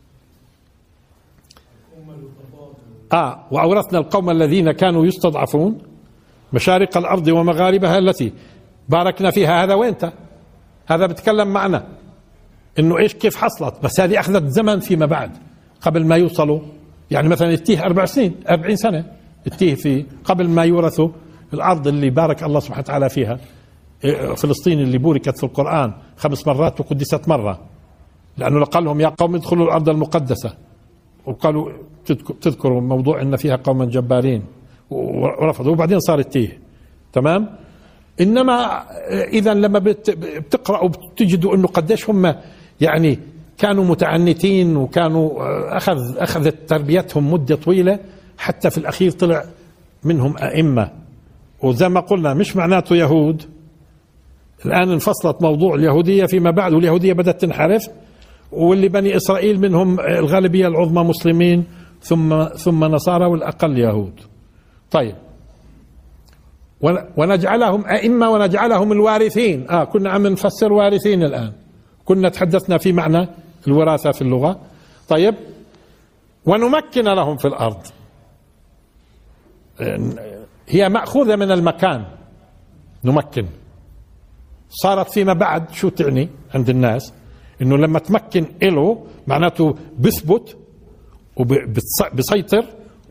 آه وأورثنا القوم الذين كانوا يستضعفون مشارق الأرض ومغاربها التي باركنا فيها. هذا وينت هذا بتكلم معنا. إنه إيش كيف حصلت؟ بس هذه أخذت زمن فيما بعد قبل ما يوصلوا. يعني مثلا التيه أربع سنين أربعين سنة التيه في قبل ما يورثوا الأرض اللي بارك الله سبحانه وتعالى فيها. إيه، فلسطين اللي بوركت في القرآن خمس مرات وقدست مرة. لأنه قال لهم يا قوم ادخلوا الأرض المقدسة. وقالوا تذكروا موضوع إن فيها قوما جبارين. ورفضوا. وبعدين صار التيه تمام؟ إنما اذا لما بتقرأوا بتجدوا إنه قديش هم يعني كانوا متعنتين وكانوا أخذ أخذت تربيتهم مدة طويلة حتى في الأخير طلع منهم أئمة وزي ما قلنا مش معناته يهود الآن انفصلت موضوع اليهودية فيما بعد واليهودية بدأت تنحرف واللي بني إسرائيل منهم الغالبية العظمى مسلمين ثم ثم نصارى والأقل يهود. طيب ونجعلهم أئمة ونجعلهم الوارثين، آه كنا عم نفسر وارثين الآن. كنا تحدثنا في معنى الوراثة في اللغة. طيب ونمكن لهم في الأرض. هي مأخوذة من المكان. نمكن. صارت فيما بعد شو تعني عند الناس؟ إنه لما تمكن له معناته بثبت وبسيطر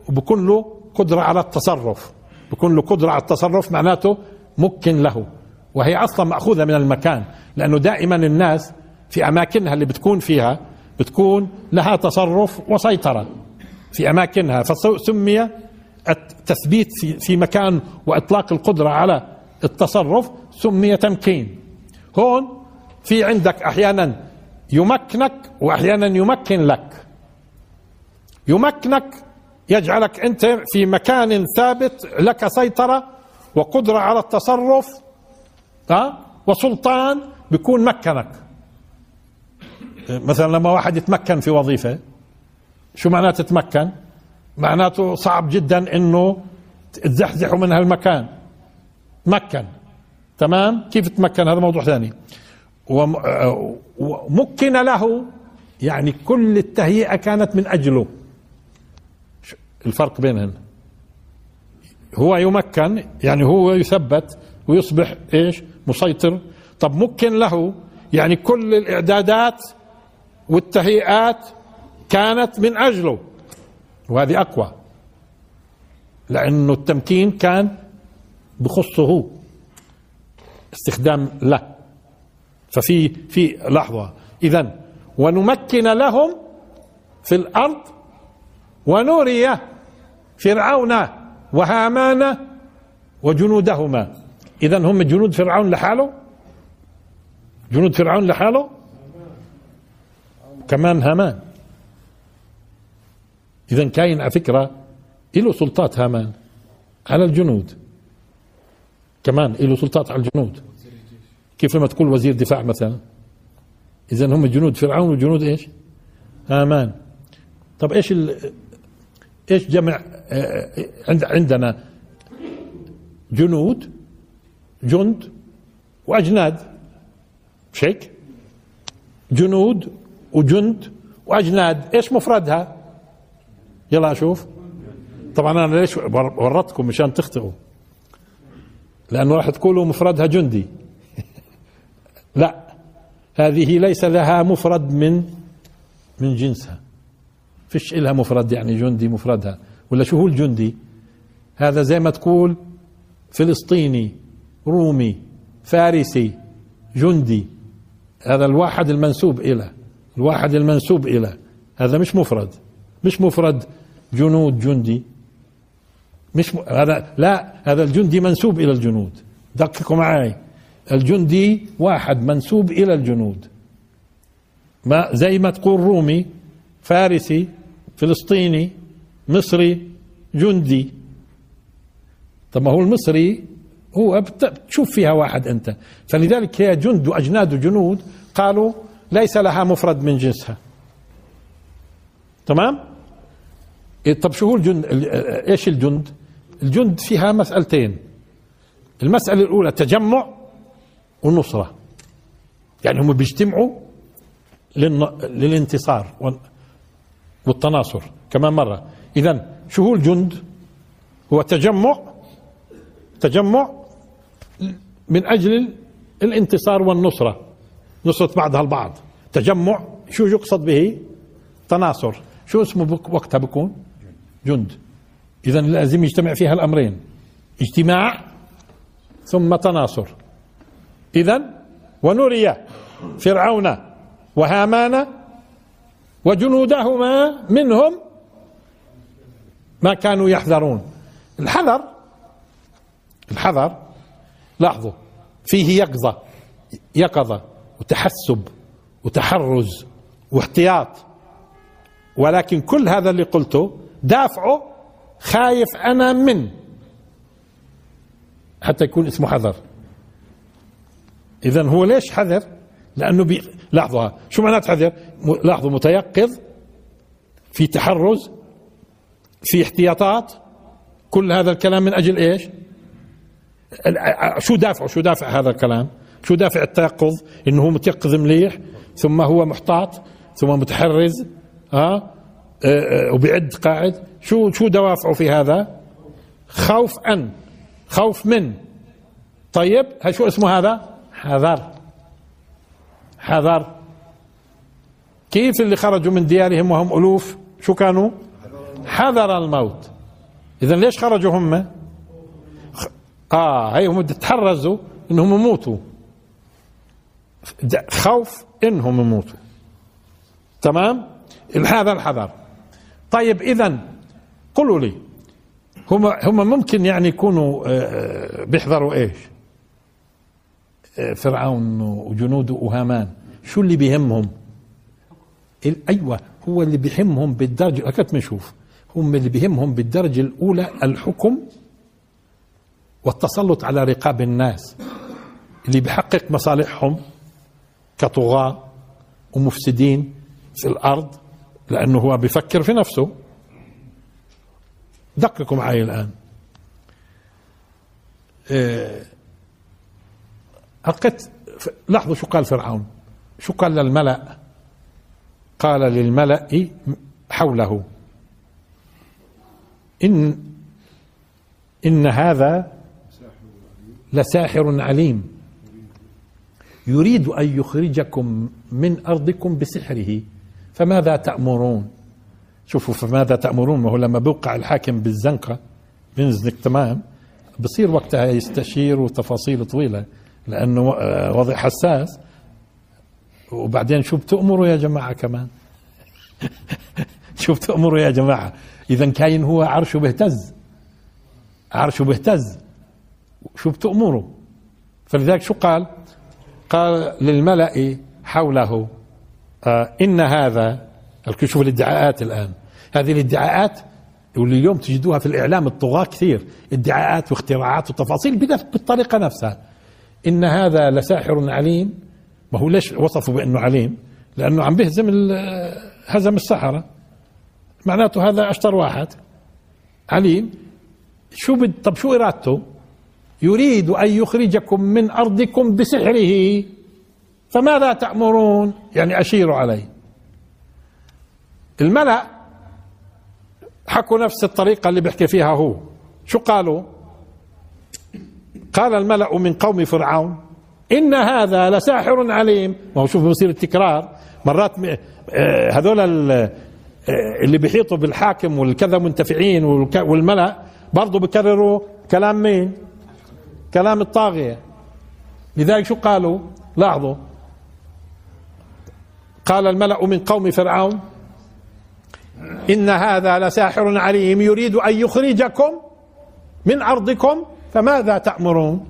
وبكون له قدرة على التصرف. بكون له قدرة على التصرف معناته مكن له. وهي أصلا مأخوذة من المكان لأنه دائما الناس في أماكنها اللي بتكون فيها بتكون لها تصرف وسيطرة. في أماكنها فسمي التثبيت في, مكان وإطلاق القدرة على التصرف سمي تمكين. هون في عندك أحيانا يمكنك وأحيانا يمكن لك. يمكنك يجعلك أنت في مكان ثابت لك سيطرة وقدرة على التصرف وسلطان بيكون مكنك. مثلا لما واحد يتمكن في وظيفة شو معناته تتمكن؟ معناته صعب جدا إنه تزحزحه من هالمكان. تمكن. تمام؟ كيف تمكن هذا موضوع ثاني. ومكن له. يعني كل التهيئة كانت من أجله. الفرق بينهن. هو يمكن يعني هو يثبت ويصبح إيش؟ مسيطر. طب مكن له. يعني كل الإعدادات والتهيئات كانت من أجله. وهذه أقوى. لأنه التمكين كان بخصه. هو استخدام له. ففي في لحظة. إذا ونمكن لهم في الأرض ونري فرعون وهامان وجنودهما. إذا هم جنود فرعون لحاله؟ جنود فرعون لحاله؟ كمان هامان. إذا كاين على فكرة له سلطات هامان على الجنود. كمان له سلطات على الجنود. كيف لما تقول وزير دفاع مثلا؟ اذا هم جنود فرعون وجنود إيش؟ هامان. طب إيش ال... إيش جمع عند عندنا؟ جنود جند وأجناد. مش هيك جنود وجند وأجناد إيش مفردها؟ يلا أشوف. طبعا أنا ليش ورطتكم مشان تخطئوا؟ لأنه راح تقولوا مفردها جندي. لا هذه ليس لها مفرد من من جنسها. فيش إلها مفرد يعني جندي مفردها. ولا شو هو الجندي؟ هذا زي ما تقول فلسطيني رومي فارسي جندي. هذا الواحد المنسوب إلى. الواحد المنسوب إلى. هذا مش مفرد. مش مفرد جنود جندي. مش م... هذا لا هذا الجندي منسوب إلى الجنود. دققوا معي الجندي واحد منسوب إلى الجنود. ما زي ما تقول رومي فارسي فلسطيني مصري جندي. طب ما هو المصري هو بتشوف فيها واحد أنت. فلذلك هي جند واجناد وجنود قالوا ليس لها مفرد من جنسها. تمام؟ إيه، طب شو هو الجند؟ إيش الجند؟ الجند فيها مسألتين. المسألة الأولى تجمع ونصرة. يعني هم بيجتمعوا للانتصار والتناصر كمان مرة. إذا شو هو الجند؟ هو تجمع تجمع من أجل الانتصار والنصرة. نصرة بعضها البعض. تجمع شو يقصد به؟ تناصر. شو اسمه وقتها بكون؟ جند. إذا لازم يجتمع فيها الأمرين. اجتماع ثم تناصر. إذا ونري فرعون وهامان وجنودهما منهم ما كانوا يحذرون. الحذر الحذر لاحظوا فيه يقظة يقظة. وتحسب وتحرز واحتياط. ولكن كل هذا اللي قلته دافعه خايف أنا من. حتى يكون اسمه حذر. إذا هو ليش حذر؟ لأنه بي... لاحظوا شو معنات حذر؟ لاحظوا متيقظ في تحرز في احتياطات. كل هذا الكلام من أجل إيش؟ شو دافعه؟ شو دافع هذا الكلام؟ شو دافع التيقظ إنه هو متيقظ مليح ثم هو محتاط ثم متحرز ها أه؟ أه وبيعد قاعد. شو شو دوافعه في هذا؟ خوف أن خوف من. طيب شو اسمه هذا؟ حذر. حذر. كيف اللي خرجوا من ديارهم وهم ألوف؟ شو كانوا؟ حذر الموت. إذا ليش خرجوا هم؟ آه هي هم تحرزوا إنهم يموتوا. خوف إنهم يموتوا. تمام؟ هذا الحذر. طيب إذا قولوا لي هم هم ممكن يعني يكونوا آه، آه، بيحذروا إيش؟ فرعون وجنوده وهامان. شو اللي بيهمهم؟ أيوه هو اللي بيهمهم بالدرجة هكذا بنشوف هم اللي بيهمهم بالدرجة الأولى الحكم والتسلط على رقاب الناس اللي بيحقق مصالحهم. كطغاة ومفسدين في الأرض لأنه هو بيفكر في نفسه. دققوا معي الآن. ألقيت لاحظوا شو قال فرعون. شو قال للملأ؟ قال للملأ حوله إن إن هذا لساحر عليم. يريد أن يخرجكم من أرضكم بسحره فماذا تأمرون؟ شوفوا فماذا تأمرون؟ ما هو لما بوقع الحاكم بالزنقة بينزنك تمام بصير وقتها يستشير وتفاصيل طويلة لأنه آه، وضع حساس. وبعدين شو بتأمروا يا جماعة كمان؟ شو بتأمروا يا جماعة؟ إذا كاين هو عرشه بيهتز عرشه بيهتز شو بتأمروا؟ فلذلك شو قال؟ قال للملأ حوله آه إن هذا شوف الادعاءات الآن. هذه الادعاءات واللي اليوم تجدوها في الإعلام الطغاة كثير ادعاءات واختراعات وتفاصيل بالطريقة نفسها. إن هذا لساحر عليم ما هو ليش وصفه بأنه عليم؟ لأنه عم بهزم هزم السحرة. معناته هذا أشطر واحد. عليم. شو بد طب شو إرادته؟ يريد أن يخرجكم من أرضكم بسحره. فماذا تأمرون؟ يعني أشيروا عليه. الملأ حكوا نفس الطريقة اللي بيحكي فيها هو. شو قالوا؟ قال الملأ من قوم فرعون إن هذا لساحر عليم. ما هو شوف بصير التكرار. مرات آه، هذول آه، اللي بيحيطوا بالحاكم والكذا منتفعين والملأ برضه بكرروا كلام مين؟ كلام الطاغية. لذلك شو قالوا؟ لاحظوا. قال الملأ من قوم فرعون إن هذا لساحر عليم يريد أن يخرجكم من أرضكم فماذا تأمرون؟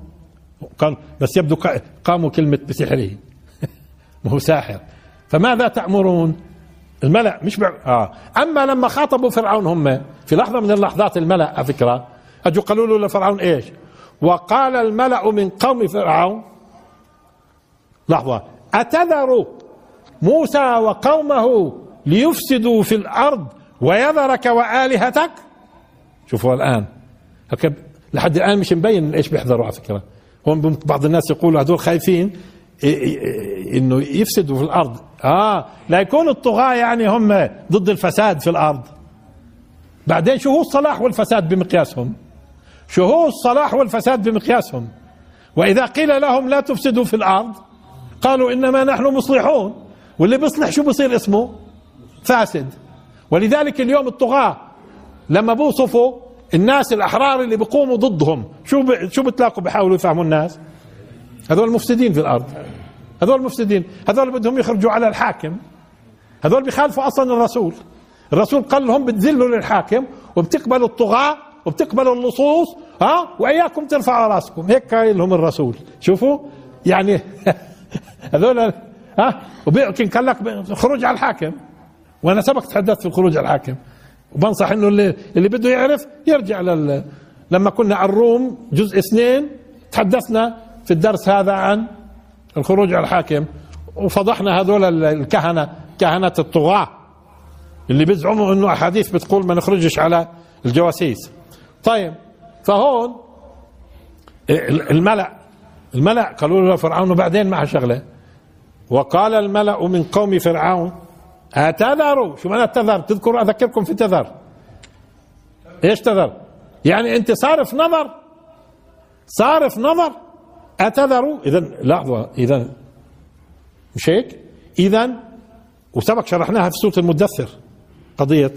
قال بس يبدو قاموا كلمة بسحره. ما هو ساحر. فماذا تأمرون؟ الملأ مش بع... آه. أما لما خاطبوا فرعون هم في لحظة من اللحظات الملأ على فكرة أجوا قالوا له لفرعون إيش؟ وقال الملأ من قوم فرعون لحظة أتذر موسى وقومه ليفسدوا في الأرض ويذرك وآلهتك؟ شوفوا الآن. لحد الآن مش مبين إيش بيحذروا على فكرة. هون بعض الناس يقولوا هذول خايفين إنه يفسدوا في الأرض. آه لا يكون الطغاة يعني هم ضد الفساد في الأرض. بعدين شو هو الصلاح والفساد بمقياسهم؟ شو هو الصلاح والفساد بمقياسهم. وإذا قيل لهم لا تفسدوا في الأرض قالوا إنما نحن مصلحون. واللي بيصلح شو بصير اسمه؟ فاسد. ولذلك اليوم الطغاة لما بوصفوا الناس الأحرار اللي بيقوموا ضدهم شو ب... شو بتلاقوا بيحاولوا يفهموا الناس؟ هذول مفسدين في الأرض. هذول مفسدين. هذول بدهم يخرجوا على الحاكم. هذول بيخالفوا أصلا الرسول. الرسول قال لهم بتذلوا للحاكم وبتقبلوا الطغاة وبتقبلوا اللصوص ها؟ وإياكم ترفعوا رأسكم. هيك قايل لهم الرسول. شوفوا؟ يعني هذول ها؟ وبيمكن قال لك خروج على الحاكم. وأنا سبق تحدثت في الخروج على الحاكم. وبنصح إنه اللي, اللي بده يعرف يرجع لل لما كنا على الروم جزء اثنين تحدثنا في الدرس هذا عن الخروج على الحاكم. وفضحنا هذول الكهنة كهنة الطغاة. اللي بيزعموا إنه أحاديث بتقول ما نخرجش على الجواسيس. طيب فهون الملأ الملأ قالوا له فرعون وبعدين مع شغلة. وقال الملأ من قوم فرعون أتذروا شو معنى تذر تذكروا أذكركم في تذر. إيش تذر؟ يعني أنت صارف نظر صارف نظر أتذروا إذا لحظة إذا مش هيك؟ إذا وسبق شرحناها في سورة المدثر قضية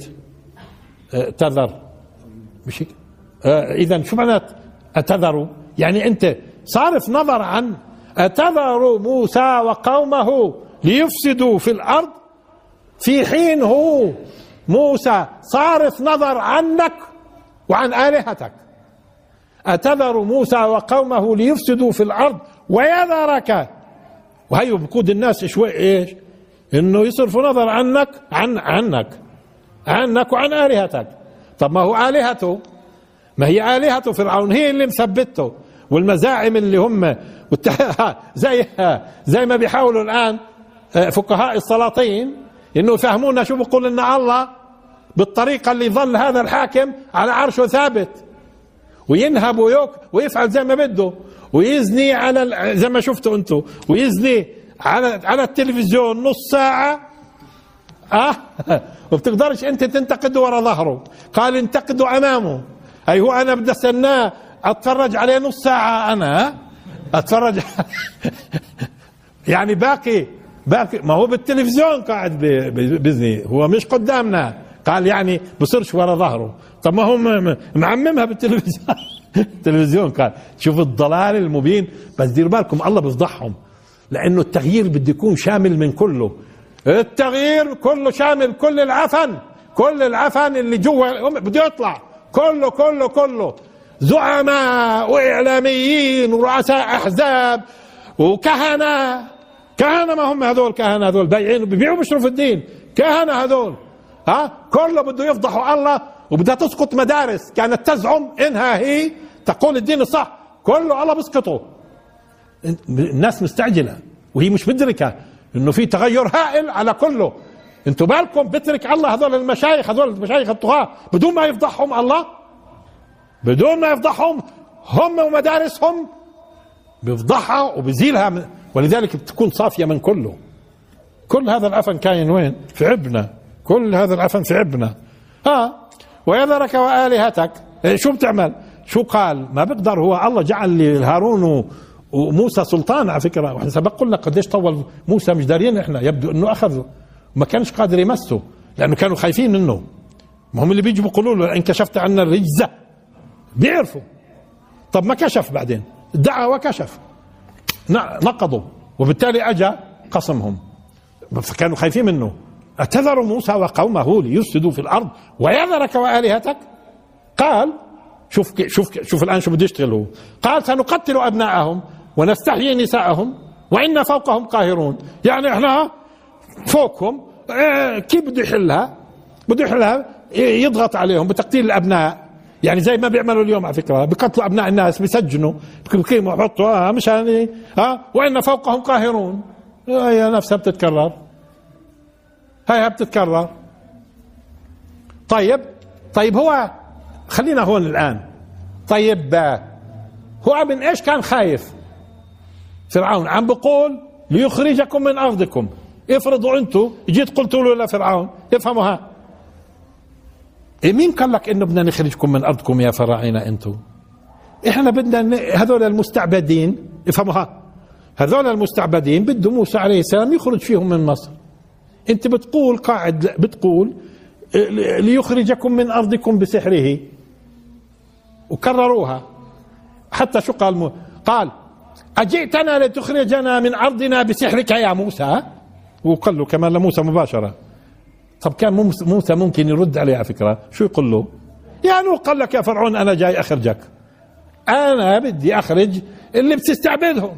آه، تذر. مش هيك؟ آه، إذا شو معنى أتذروا يعني أنت صارف نظر عن أتذر موسى وقومه ليفسدوا في الأرض في حين هو موسى صارف نظر عنك وعن آلهتك. أتذر موسى وقومه ليفسدوا في الأرض ويذرك. وهي بقود الناس شوي إيش؟ إنه يصرفوا نظر عنك عن عنك عنك وعن آلهتك. طب ما هو آلهته؟ ما هي آلهة فرعون؟ هي اللي مثبتة. والمزاعم اللي هم زي زي ما بيحاولوا الآن آه، فقهاء السلاطين إنه يفهمونا شو بقول ان الله بالطريقة اللي ظل هذا الحاكم على عرشه ثابت. وينهب ويوك ويفعل زي ما بده. ويزني على زي ما شفتوا أنتم ويزني على على التلفزيون نص ساعة. آه؟ وبتقدرش أنت تنتقده ورا ظهره. قال انتقده أمامه. أي هو أنا بدي أستناه. أتفرج عليه نص ساعة أنا. أتفرج. يعني باقي باقي. ما هو بالتلفزيون قاعد بزني. هو مش قدامنا. قال يعني بصيرش ورا ظهره. طب ما هو معممها بالتلفزيون. التلفزيون قال شوف الضلال المبين. بس ديروا بالكم الله بيفضحهم. لأنه التغيير بده يكون شامل من كله. التغيير كله شامل. كل العفن. كل العفن اللي جوا. بده يطلع. كله كله كله. زعماء واعلاميين ورؤساء أحزاب وكهنة. كهنة ما هم هذول كهنة هذول. بايعين وبيبيعوا بيشرفوا الدين. كهنة هذول. ها؟ كله بده يفضحوا الله وبدها تسقط مدارس. كانت تزعم إنها هي تقول الدين الصح. كله الله بيسقطه الناس مستعجلة. وهي مش مدركة إنه في تغير هائل على كله. أنتوا بالكم بترك الله هذول المشايخ هذول المشايخ الطغاة بدون ما يفضحهم الله؟ بدون ما يفضحهم هم ومدارسهم بيفضحها وبزيلها ولذلك بتكون صافية من كله. كل هذا العفن كاين وين؟ في عبنا. كل هذا العفن في عبنا. ها؟ ويذرك وآلهتك. إيه، شو بتعمل؟ شو قال؟ ما بقدر هو. الله جعل لهارون وموسى سلطان على فكرة. وإحنا سبق قلنا قديش طول موسى مش دارين إحنا. يبدو إنه اخذ وما كانش قادر يمسه لأنه كانوا خايفين منه. ما هم اللي بيجوا بيقولوا له إن كشفت عنا الرجزة. بيعرفوا. طب ما كشف بعدين؟ دعا وكشف. نقضوا. وبالتالي اجى قصمهم. فكانوا خايفين منه. أتذر موسى وقومه ليفسدوا في الأرض ويذرك وآلهتك؟ قال شوف شوف شوف الآن شو بده يشتغل هو. قال سنقتل أبناءهم ونستحيي نساءهم وإنا فوقهم قاهرون. يعني إحنا فوقهم آه كيف بده يحلها؟ بده يحلها يضغط عليهم بتقتيل الأبناء. يعني زي ما بيعملوا اليوم على فكرة بقتلوا أبناء الناس بيسجنوا بيقيموا بحطوا آه مشان آه وإن فوقهم قاهرون. هي نفسها بتتكرر. هاي بتتكرر. طيب طيب هو خلينا هون الآن. طيب هو من إيش كان خايف؟ فرعون عم بقول ليخرجكم من أرضكم. افرضوا أنتم جيت قلتوا له لفرعون افهموا ها. إيه مين قال لك إنه بدنا نخرجكم من أرضكم يا فراعنه أنتم إحنا بدنا هذول المستعبدين افهموا ها. هذول المستعبدين بده موسى عليه السلام يخرج فيهم من مصر. أنت بتقول قاعد بتقول ليخرجكم من أرضكم بسحره. وكرروها. حتى شو قال قال أجئتنا لتخرجنا من أرضنا بسحرك يا موسى؟ وقال له كمان لموسى مباشرة. طب كان موسى ممكن يرد عليه على فكرة؟ شو يقول له؟ يعني قال لك يا فرعون أنا جاي أخرجك. أنا بدي أخرج اللي بتستعبدهم.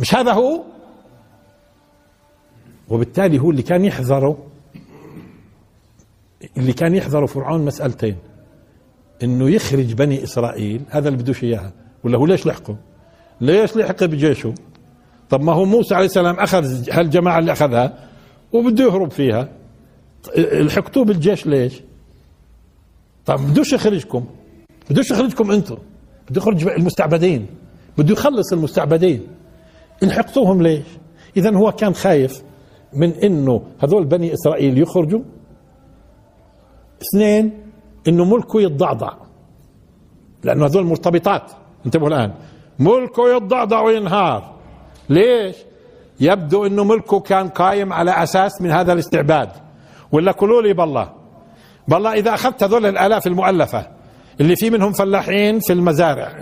مش هذا هو؟ وبالتالي هو اللي كان يحذره. اللي كان يحذره فرعون مسألتين. إنه يخرج بني إسرائيل هذا اللي بدوش إياها. ولا هو ليش لحقه؟ ليش لحق بجيشه؟ طب ما هو موسى عليه السلام أخذ هالجماعة اللي أخذها؟ وبده يهرب فيها. لحقتوه بالجيش ليش؟ طب بدوش يخرجكم. بدوش يخرجكم أنتم. بده يخرج المستعبدين. بده يخلص المستعبدين. لحقتوهم ليش؟ اذا هو كان خايف من إنه هذول بني إسرائيل يخرجوا. اثنين إنه ملكه يتضعضع. لأنه هذول مرتبطات. انتبهوا الآن. ملكه يتضعضع وينهار. ليش؟ يبدو إنه ملكه كان قايم على أساس من هذا الاستعباد. ولا قولوا لي بالله. بالله إذا أخذت هذول الآلاف المؤلفة اللي في منهم فلاحين في المزارع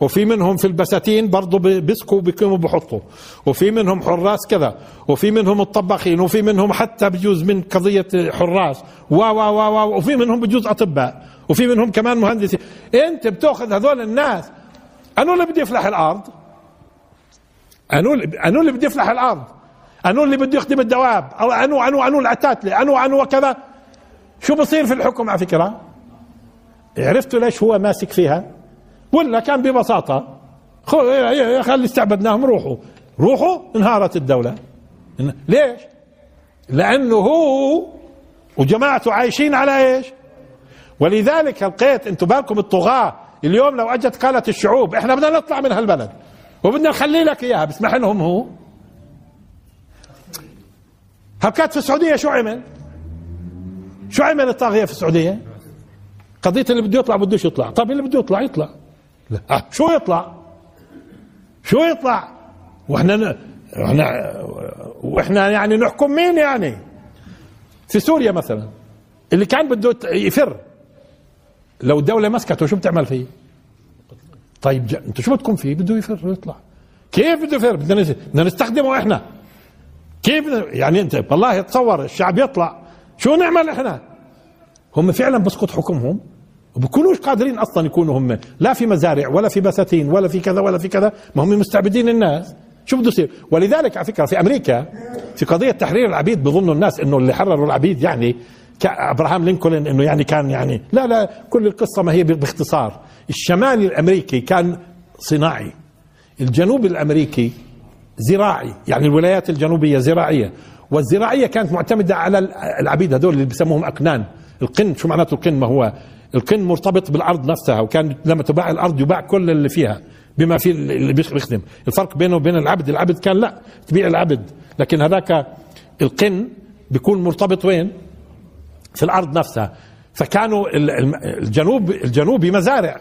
وفي منهم في البساتين برضه بيسكوا بيقيموا بحطوا وفي منهم حراس كذا وفي منهم الطباخين وفي منهم حتى بجوز من قضية حراس. و و و و وفي منهم بجوز أطباء وفي منهم كمان مهندسين. أنت بتأخذ هذول الناس. أنو اللي بده يفلح الأرض. أنو أنو اللي بده يفلح الأرض؟ أنو اللي بده يخدم الدواب؟ أو أنو أنو أنو العتاتلة؟ أنو أنو كذا؟ شو بصير في الحكم على فكرة؟ عرفتوا ليش هو ماسك فيها؟ ولا كان ببساطة خلي استعبدناهم روحوا. روحوا انهارت الدولة. ليش؟ لأنه هو وجماعته عايشين على إيش؟ ولذلك لقيت أنتم بالكم الطغاة اليوم لو أجت قالت الشعوب إحنا بدنا نطلع من هالبلد. وبدنا نخلي لك إياها بسمح لهم هو. هكات في السعودية شو عمل؟ شو عمل الطاغية في السعودية؟ قضية اللي بده يطلع بدوش يطلع. طب اللي بده يطلع يطلع. لا. شو يطلع؟ شو يطلع؟ وإحنا إحنا وإحنا يعني نحكم مين يعني؟ في سوريا مثلا اللي كان بده يفر. لو الدولة مسكته شو بتعمل فيه؟ طيب انت شو بدكم فيه؟ بده يفر ويطلع كيف بده يفر؟ بدنا نستخدمه إحنا. كيف يعني انت والله تصور الشعب يطلع. شو نعمل إحنا؟ هم فعلا بسقط حكمهم؟ وبكونوش قادرين أصلا يكونوا هم. لا في مزارع ولا في بساتين ولا في كذا ولا في كذا. ما هم مستعبدين الناس. شو بده يصير؟ ولذلك على فكرة في أمريكا في قضية تحرير العبيد بظنوا الناس إنه اللي حرروا العبيد يعني أبراهام لينكولن إنه يعني كان يعني لا لا كل القصة ما هي باختصار. الشمال الأمريكي كان صناعي. الجنوب الأمريكي زراعي. يعني الولايات الجنوبية زراعية. والزراعية كانت معتمدة على العبيد هذول اللي بسموهم أكنان. القن شو معناته القن؟ ما هو القن مرتبط بالأرض نفسها وكان لما تباع الأرض يباع كل اللي فيها بما في اللي بيخدم. الفرق بينه وبين العبد العبد كان لا تبيع العبد. لكن هذاك القن بيكون مرتبط وين؟ في الأرض نفسها. فكانوا الجنوب الجنوبي مزارع.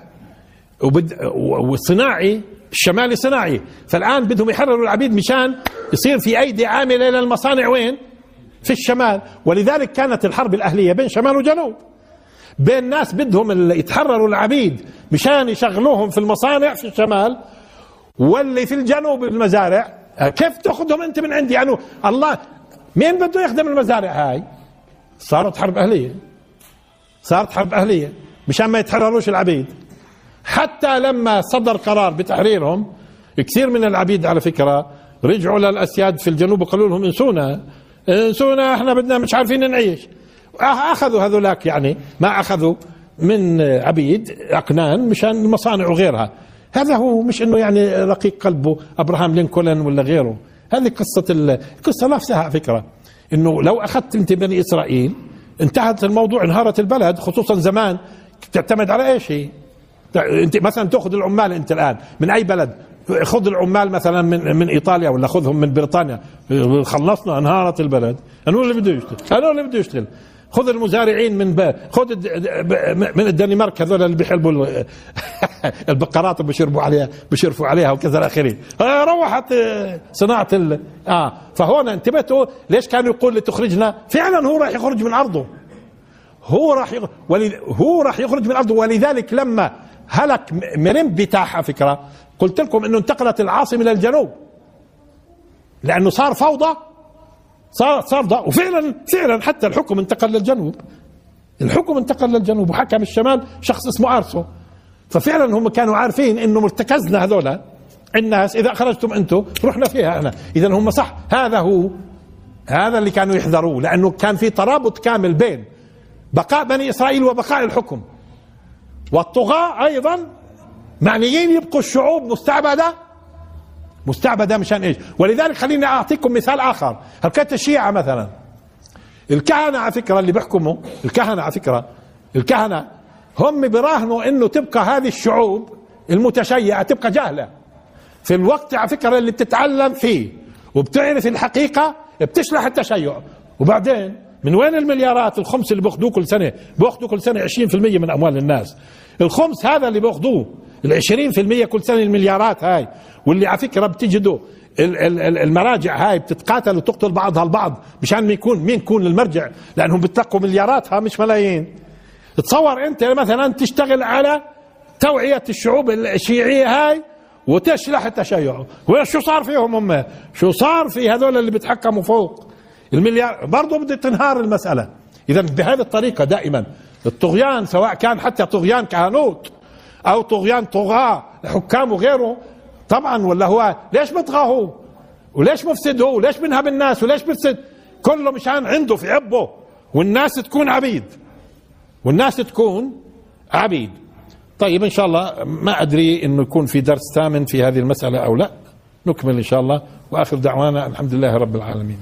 والصناعي الشمالي صناعي. فالآن بدهم يحرروا العبيد مشان يصير في أيدي عاملة للمصانع. وين؟ في الشمال. ولذلك كانت الحرب الأهلية بين شمال وجنوب. بين ناس بدهم يتحرروا العبيد مشان يشغلوهم في المصانع في الشمال واللي في الجنوب المزارع. كيف تأخذهم أنت من عندي؟ يعني الله مين بده يخدم المزارع هاي؟ صارت حرب أهلية. صارت حرب أهلية. مشان ما يتحرروش العبيد. حتى لما صدر قرار بتحريرهم كثير من العبيد على فكرة رجعوا للأسياد في الجنوب وقالوا لهم انسونا. انسونا إحنا بدنا مش عارفين نعيش. أخذوا هذولاك يعني ما أخذوا من عبيد أقنان مشان المصانع وغيرها هذا هو مش إنه يعني رقيق قلبه أبراهام لينكولن ولا غيره. هذه قصة القصة نفسها فكرة. إنه لو أخذت أنت بني إسرائيل انتهت الموضوع انهارت البلد خصوصا زمان تعتمد على إيش هي أنت مثلا تأخذ العمال أنت الآن من أي بلد؟ خذ العمال مثلا من من إيطاليا ولا خذهم من بريطانيا. خلصنا انهارت البلد. أنا اللي بده يشتغل؟ أنا اللي بده يشتغل؟ خذ المزارعين من. خذ من الدنمارك هذول اللي بيحلبوا البقرات وبيشربوا عليها بيشرفوا عليها وكذا إلى آخره آه، روحت آه، صناعة ال... آه فهون انتبهتوا ليش كان يقول لتخرجنا فعلا هو راح يخرج من أرضه هو راح. هو راح يخرج من أرضه ولذلك لما هلك مرم بتاحة فكرة قلت لكم إنه انتقلت العاصمة إلى الجنوب لأنه صار فوضى صار صار ضع وفعلا فعلا حتى الحكم انتقل للجنوب. الحكم انتقل للجنوب وحكم الشمال شخص اسمه أرسو. ففعلا هم كانوا عارفين إنه مرتكزنا هذول الناس إذا خرجتم أنتم رحنا فيها إحنا. اذا هم صح هذا هو هذا اللي كانوا يحذروه. لأنه كان في ترابط كامل بين بقاء بني إسرائيل وبقاء الحكم. والطغاة أيضا معنيين يبقوا الشعوب مستعبدة. مستعبده مشان إيش؟ ولذلك خليني أعطيكم مثال آخر. هلكات الشيعة مثلا. الكهنة على فكرة اللي بيحكموا الكهنة على فكرة الكهنة هم براهنوا إنه تبقى هذه الشعوب المتشيعة تبقى جاهلة. في الوقت على فكرة اللي بتتعلم فيه وبتعرف الحقيقة بتشلح التشيع. وبعدين من وين المليارات؟ الخمس اللي بيأخذوه كل سنة بيأخذوا كل سنة 20% من أموال الناس. الخمس هذا اللي بيأخذوه. ال 20% كل سنة المليارات هاي. واللي على فكرة بتجدوا المراجع هاي بتتقاتل وتقتل بعضها البعض مشان مين يكون مين يكون المرجع؟ لأنهم بتلقوا ملياراتها مش ملايين. تصور أنت مثلا تشتغل على توعية الشعوب الشيعية هاي وتشلح التشيع. وشو صار فيهم هم؟ شو صار في هذول اللي بيتحكموا فوق؟ المليار برضه بدها تنهار المسألة. اذا بهذه الطريقة دائما. الطغيان سواء كان حتى طغيان كهنوت. أو طغيان طغاة حكام وغيره. طبعا ولا هو ليش هو وليش مفسد هو وليش بنهب الناس؟ وليش بفسد؟ كله مشان عنده في عبه. والناس تكون عبيد. والناس تكون عبيد. طيب إن شاء الله ما أدري إنه يكون في درس ثامن في هذه المسألة أو لا. نكمل إن شاء الله. وآخر دعوانا الحمد لله رب العالمين.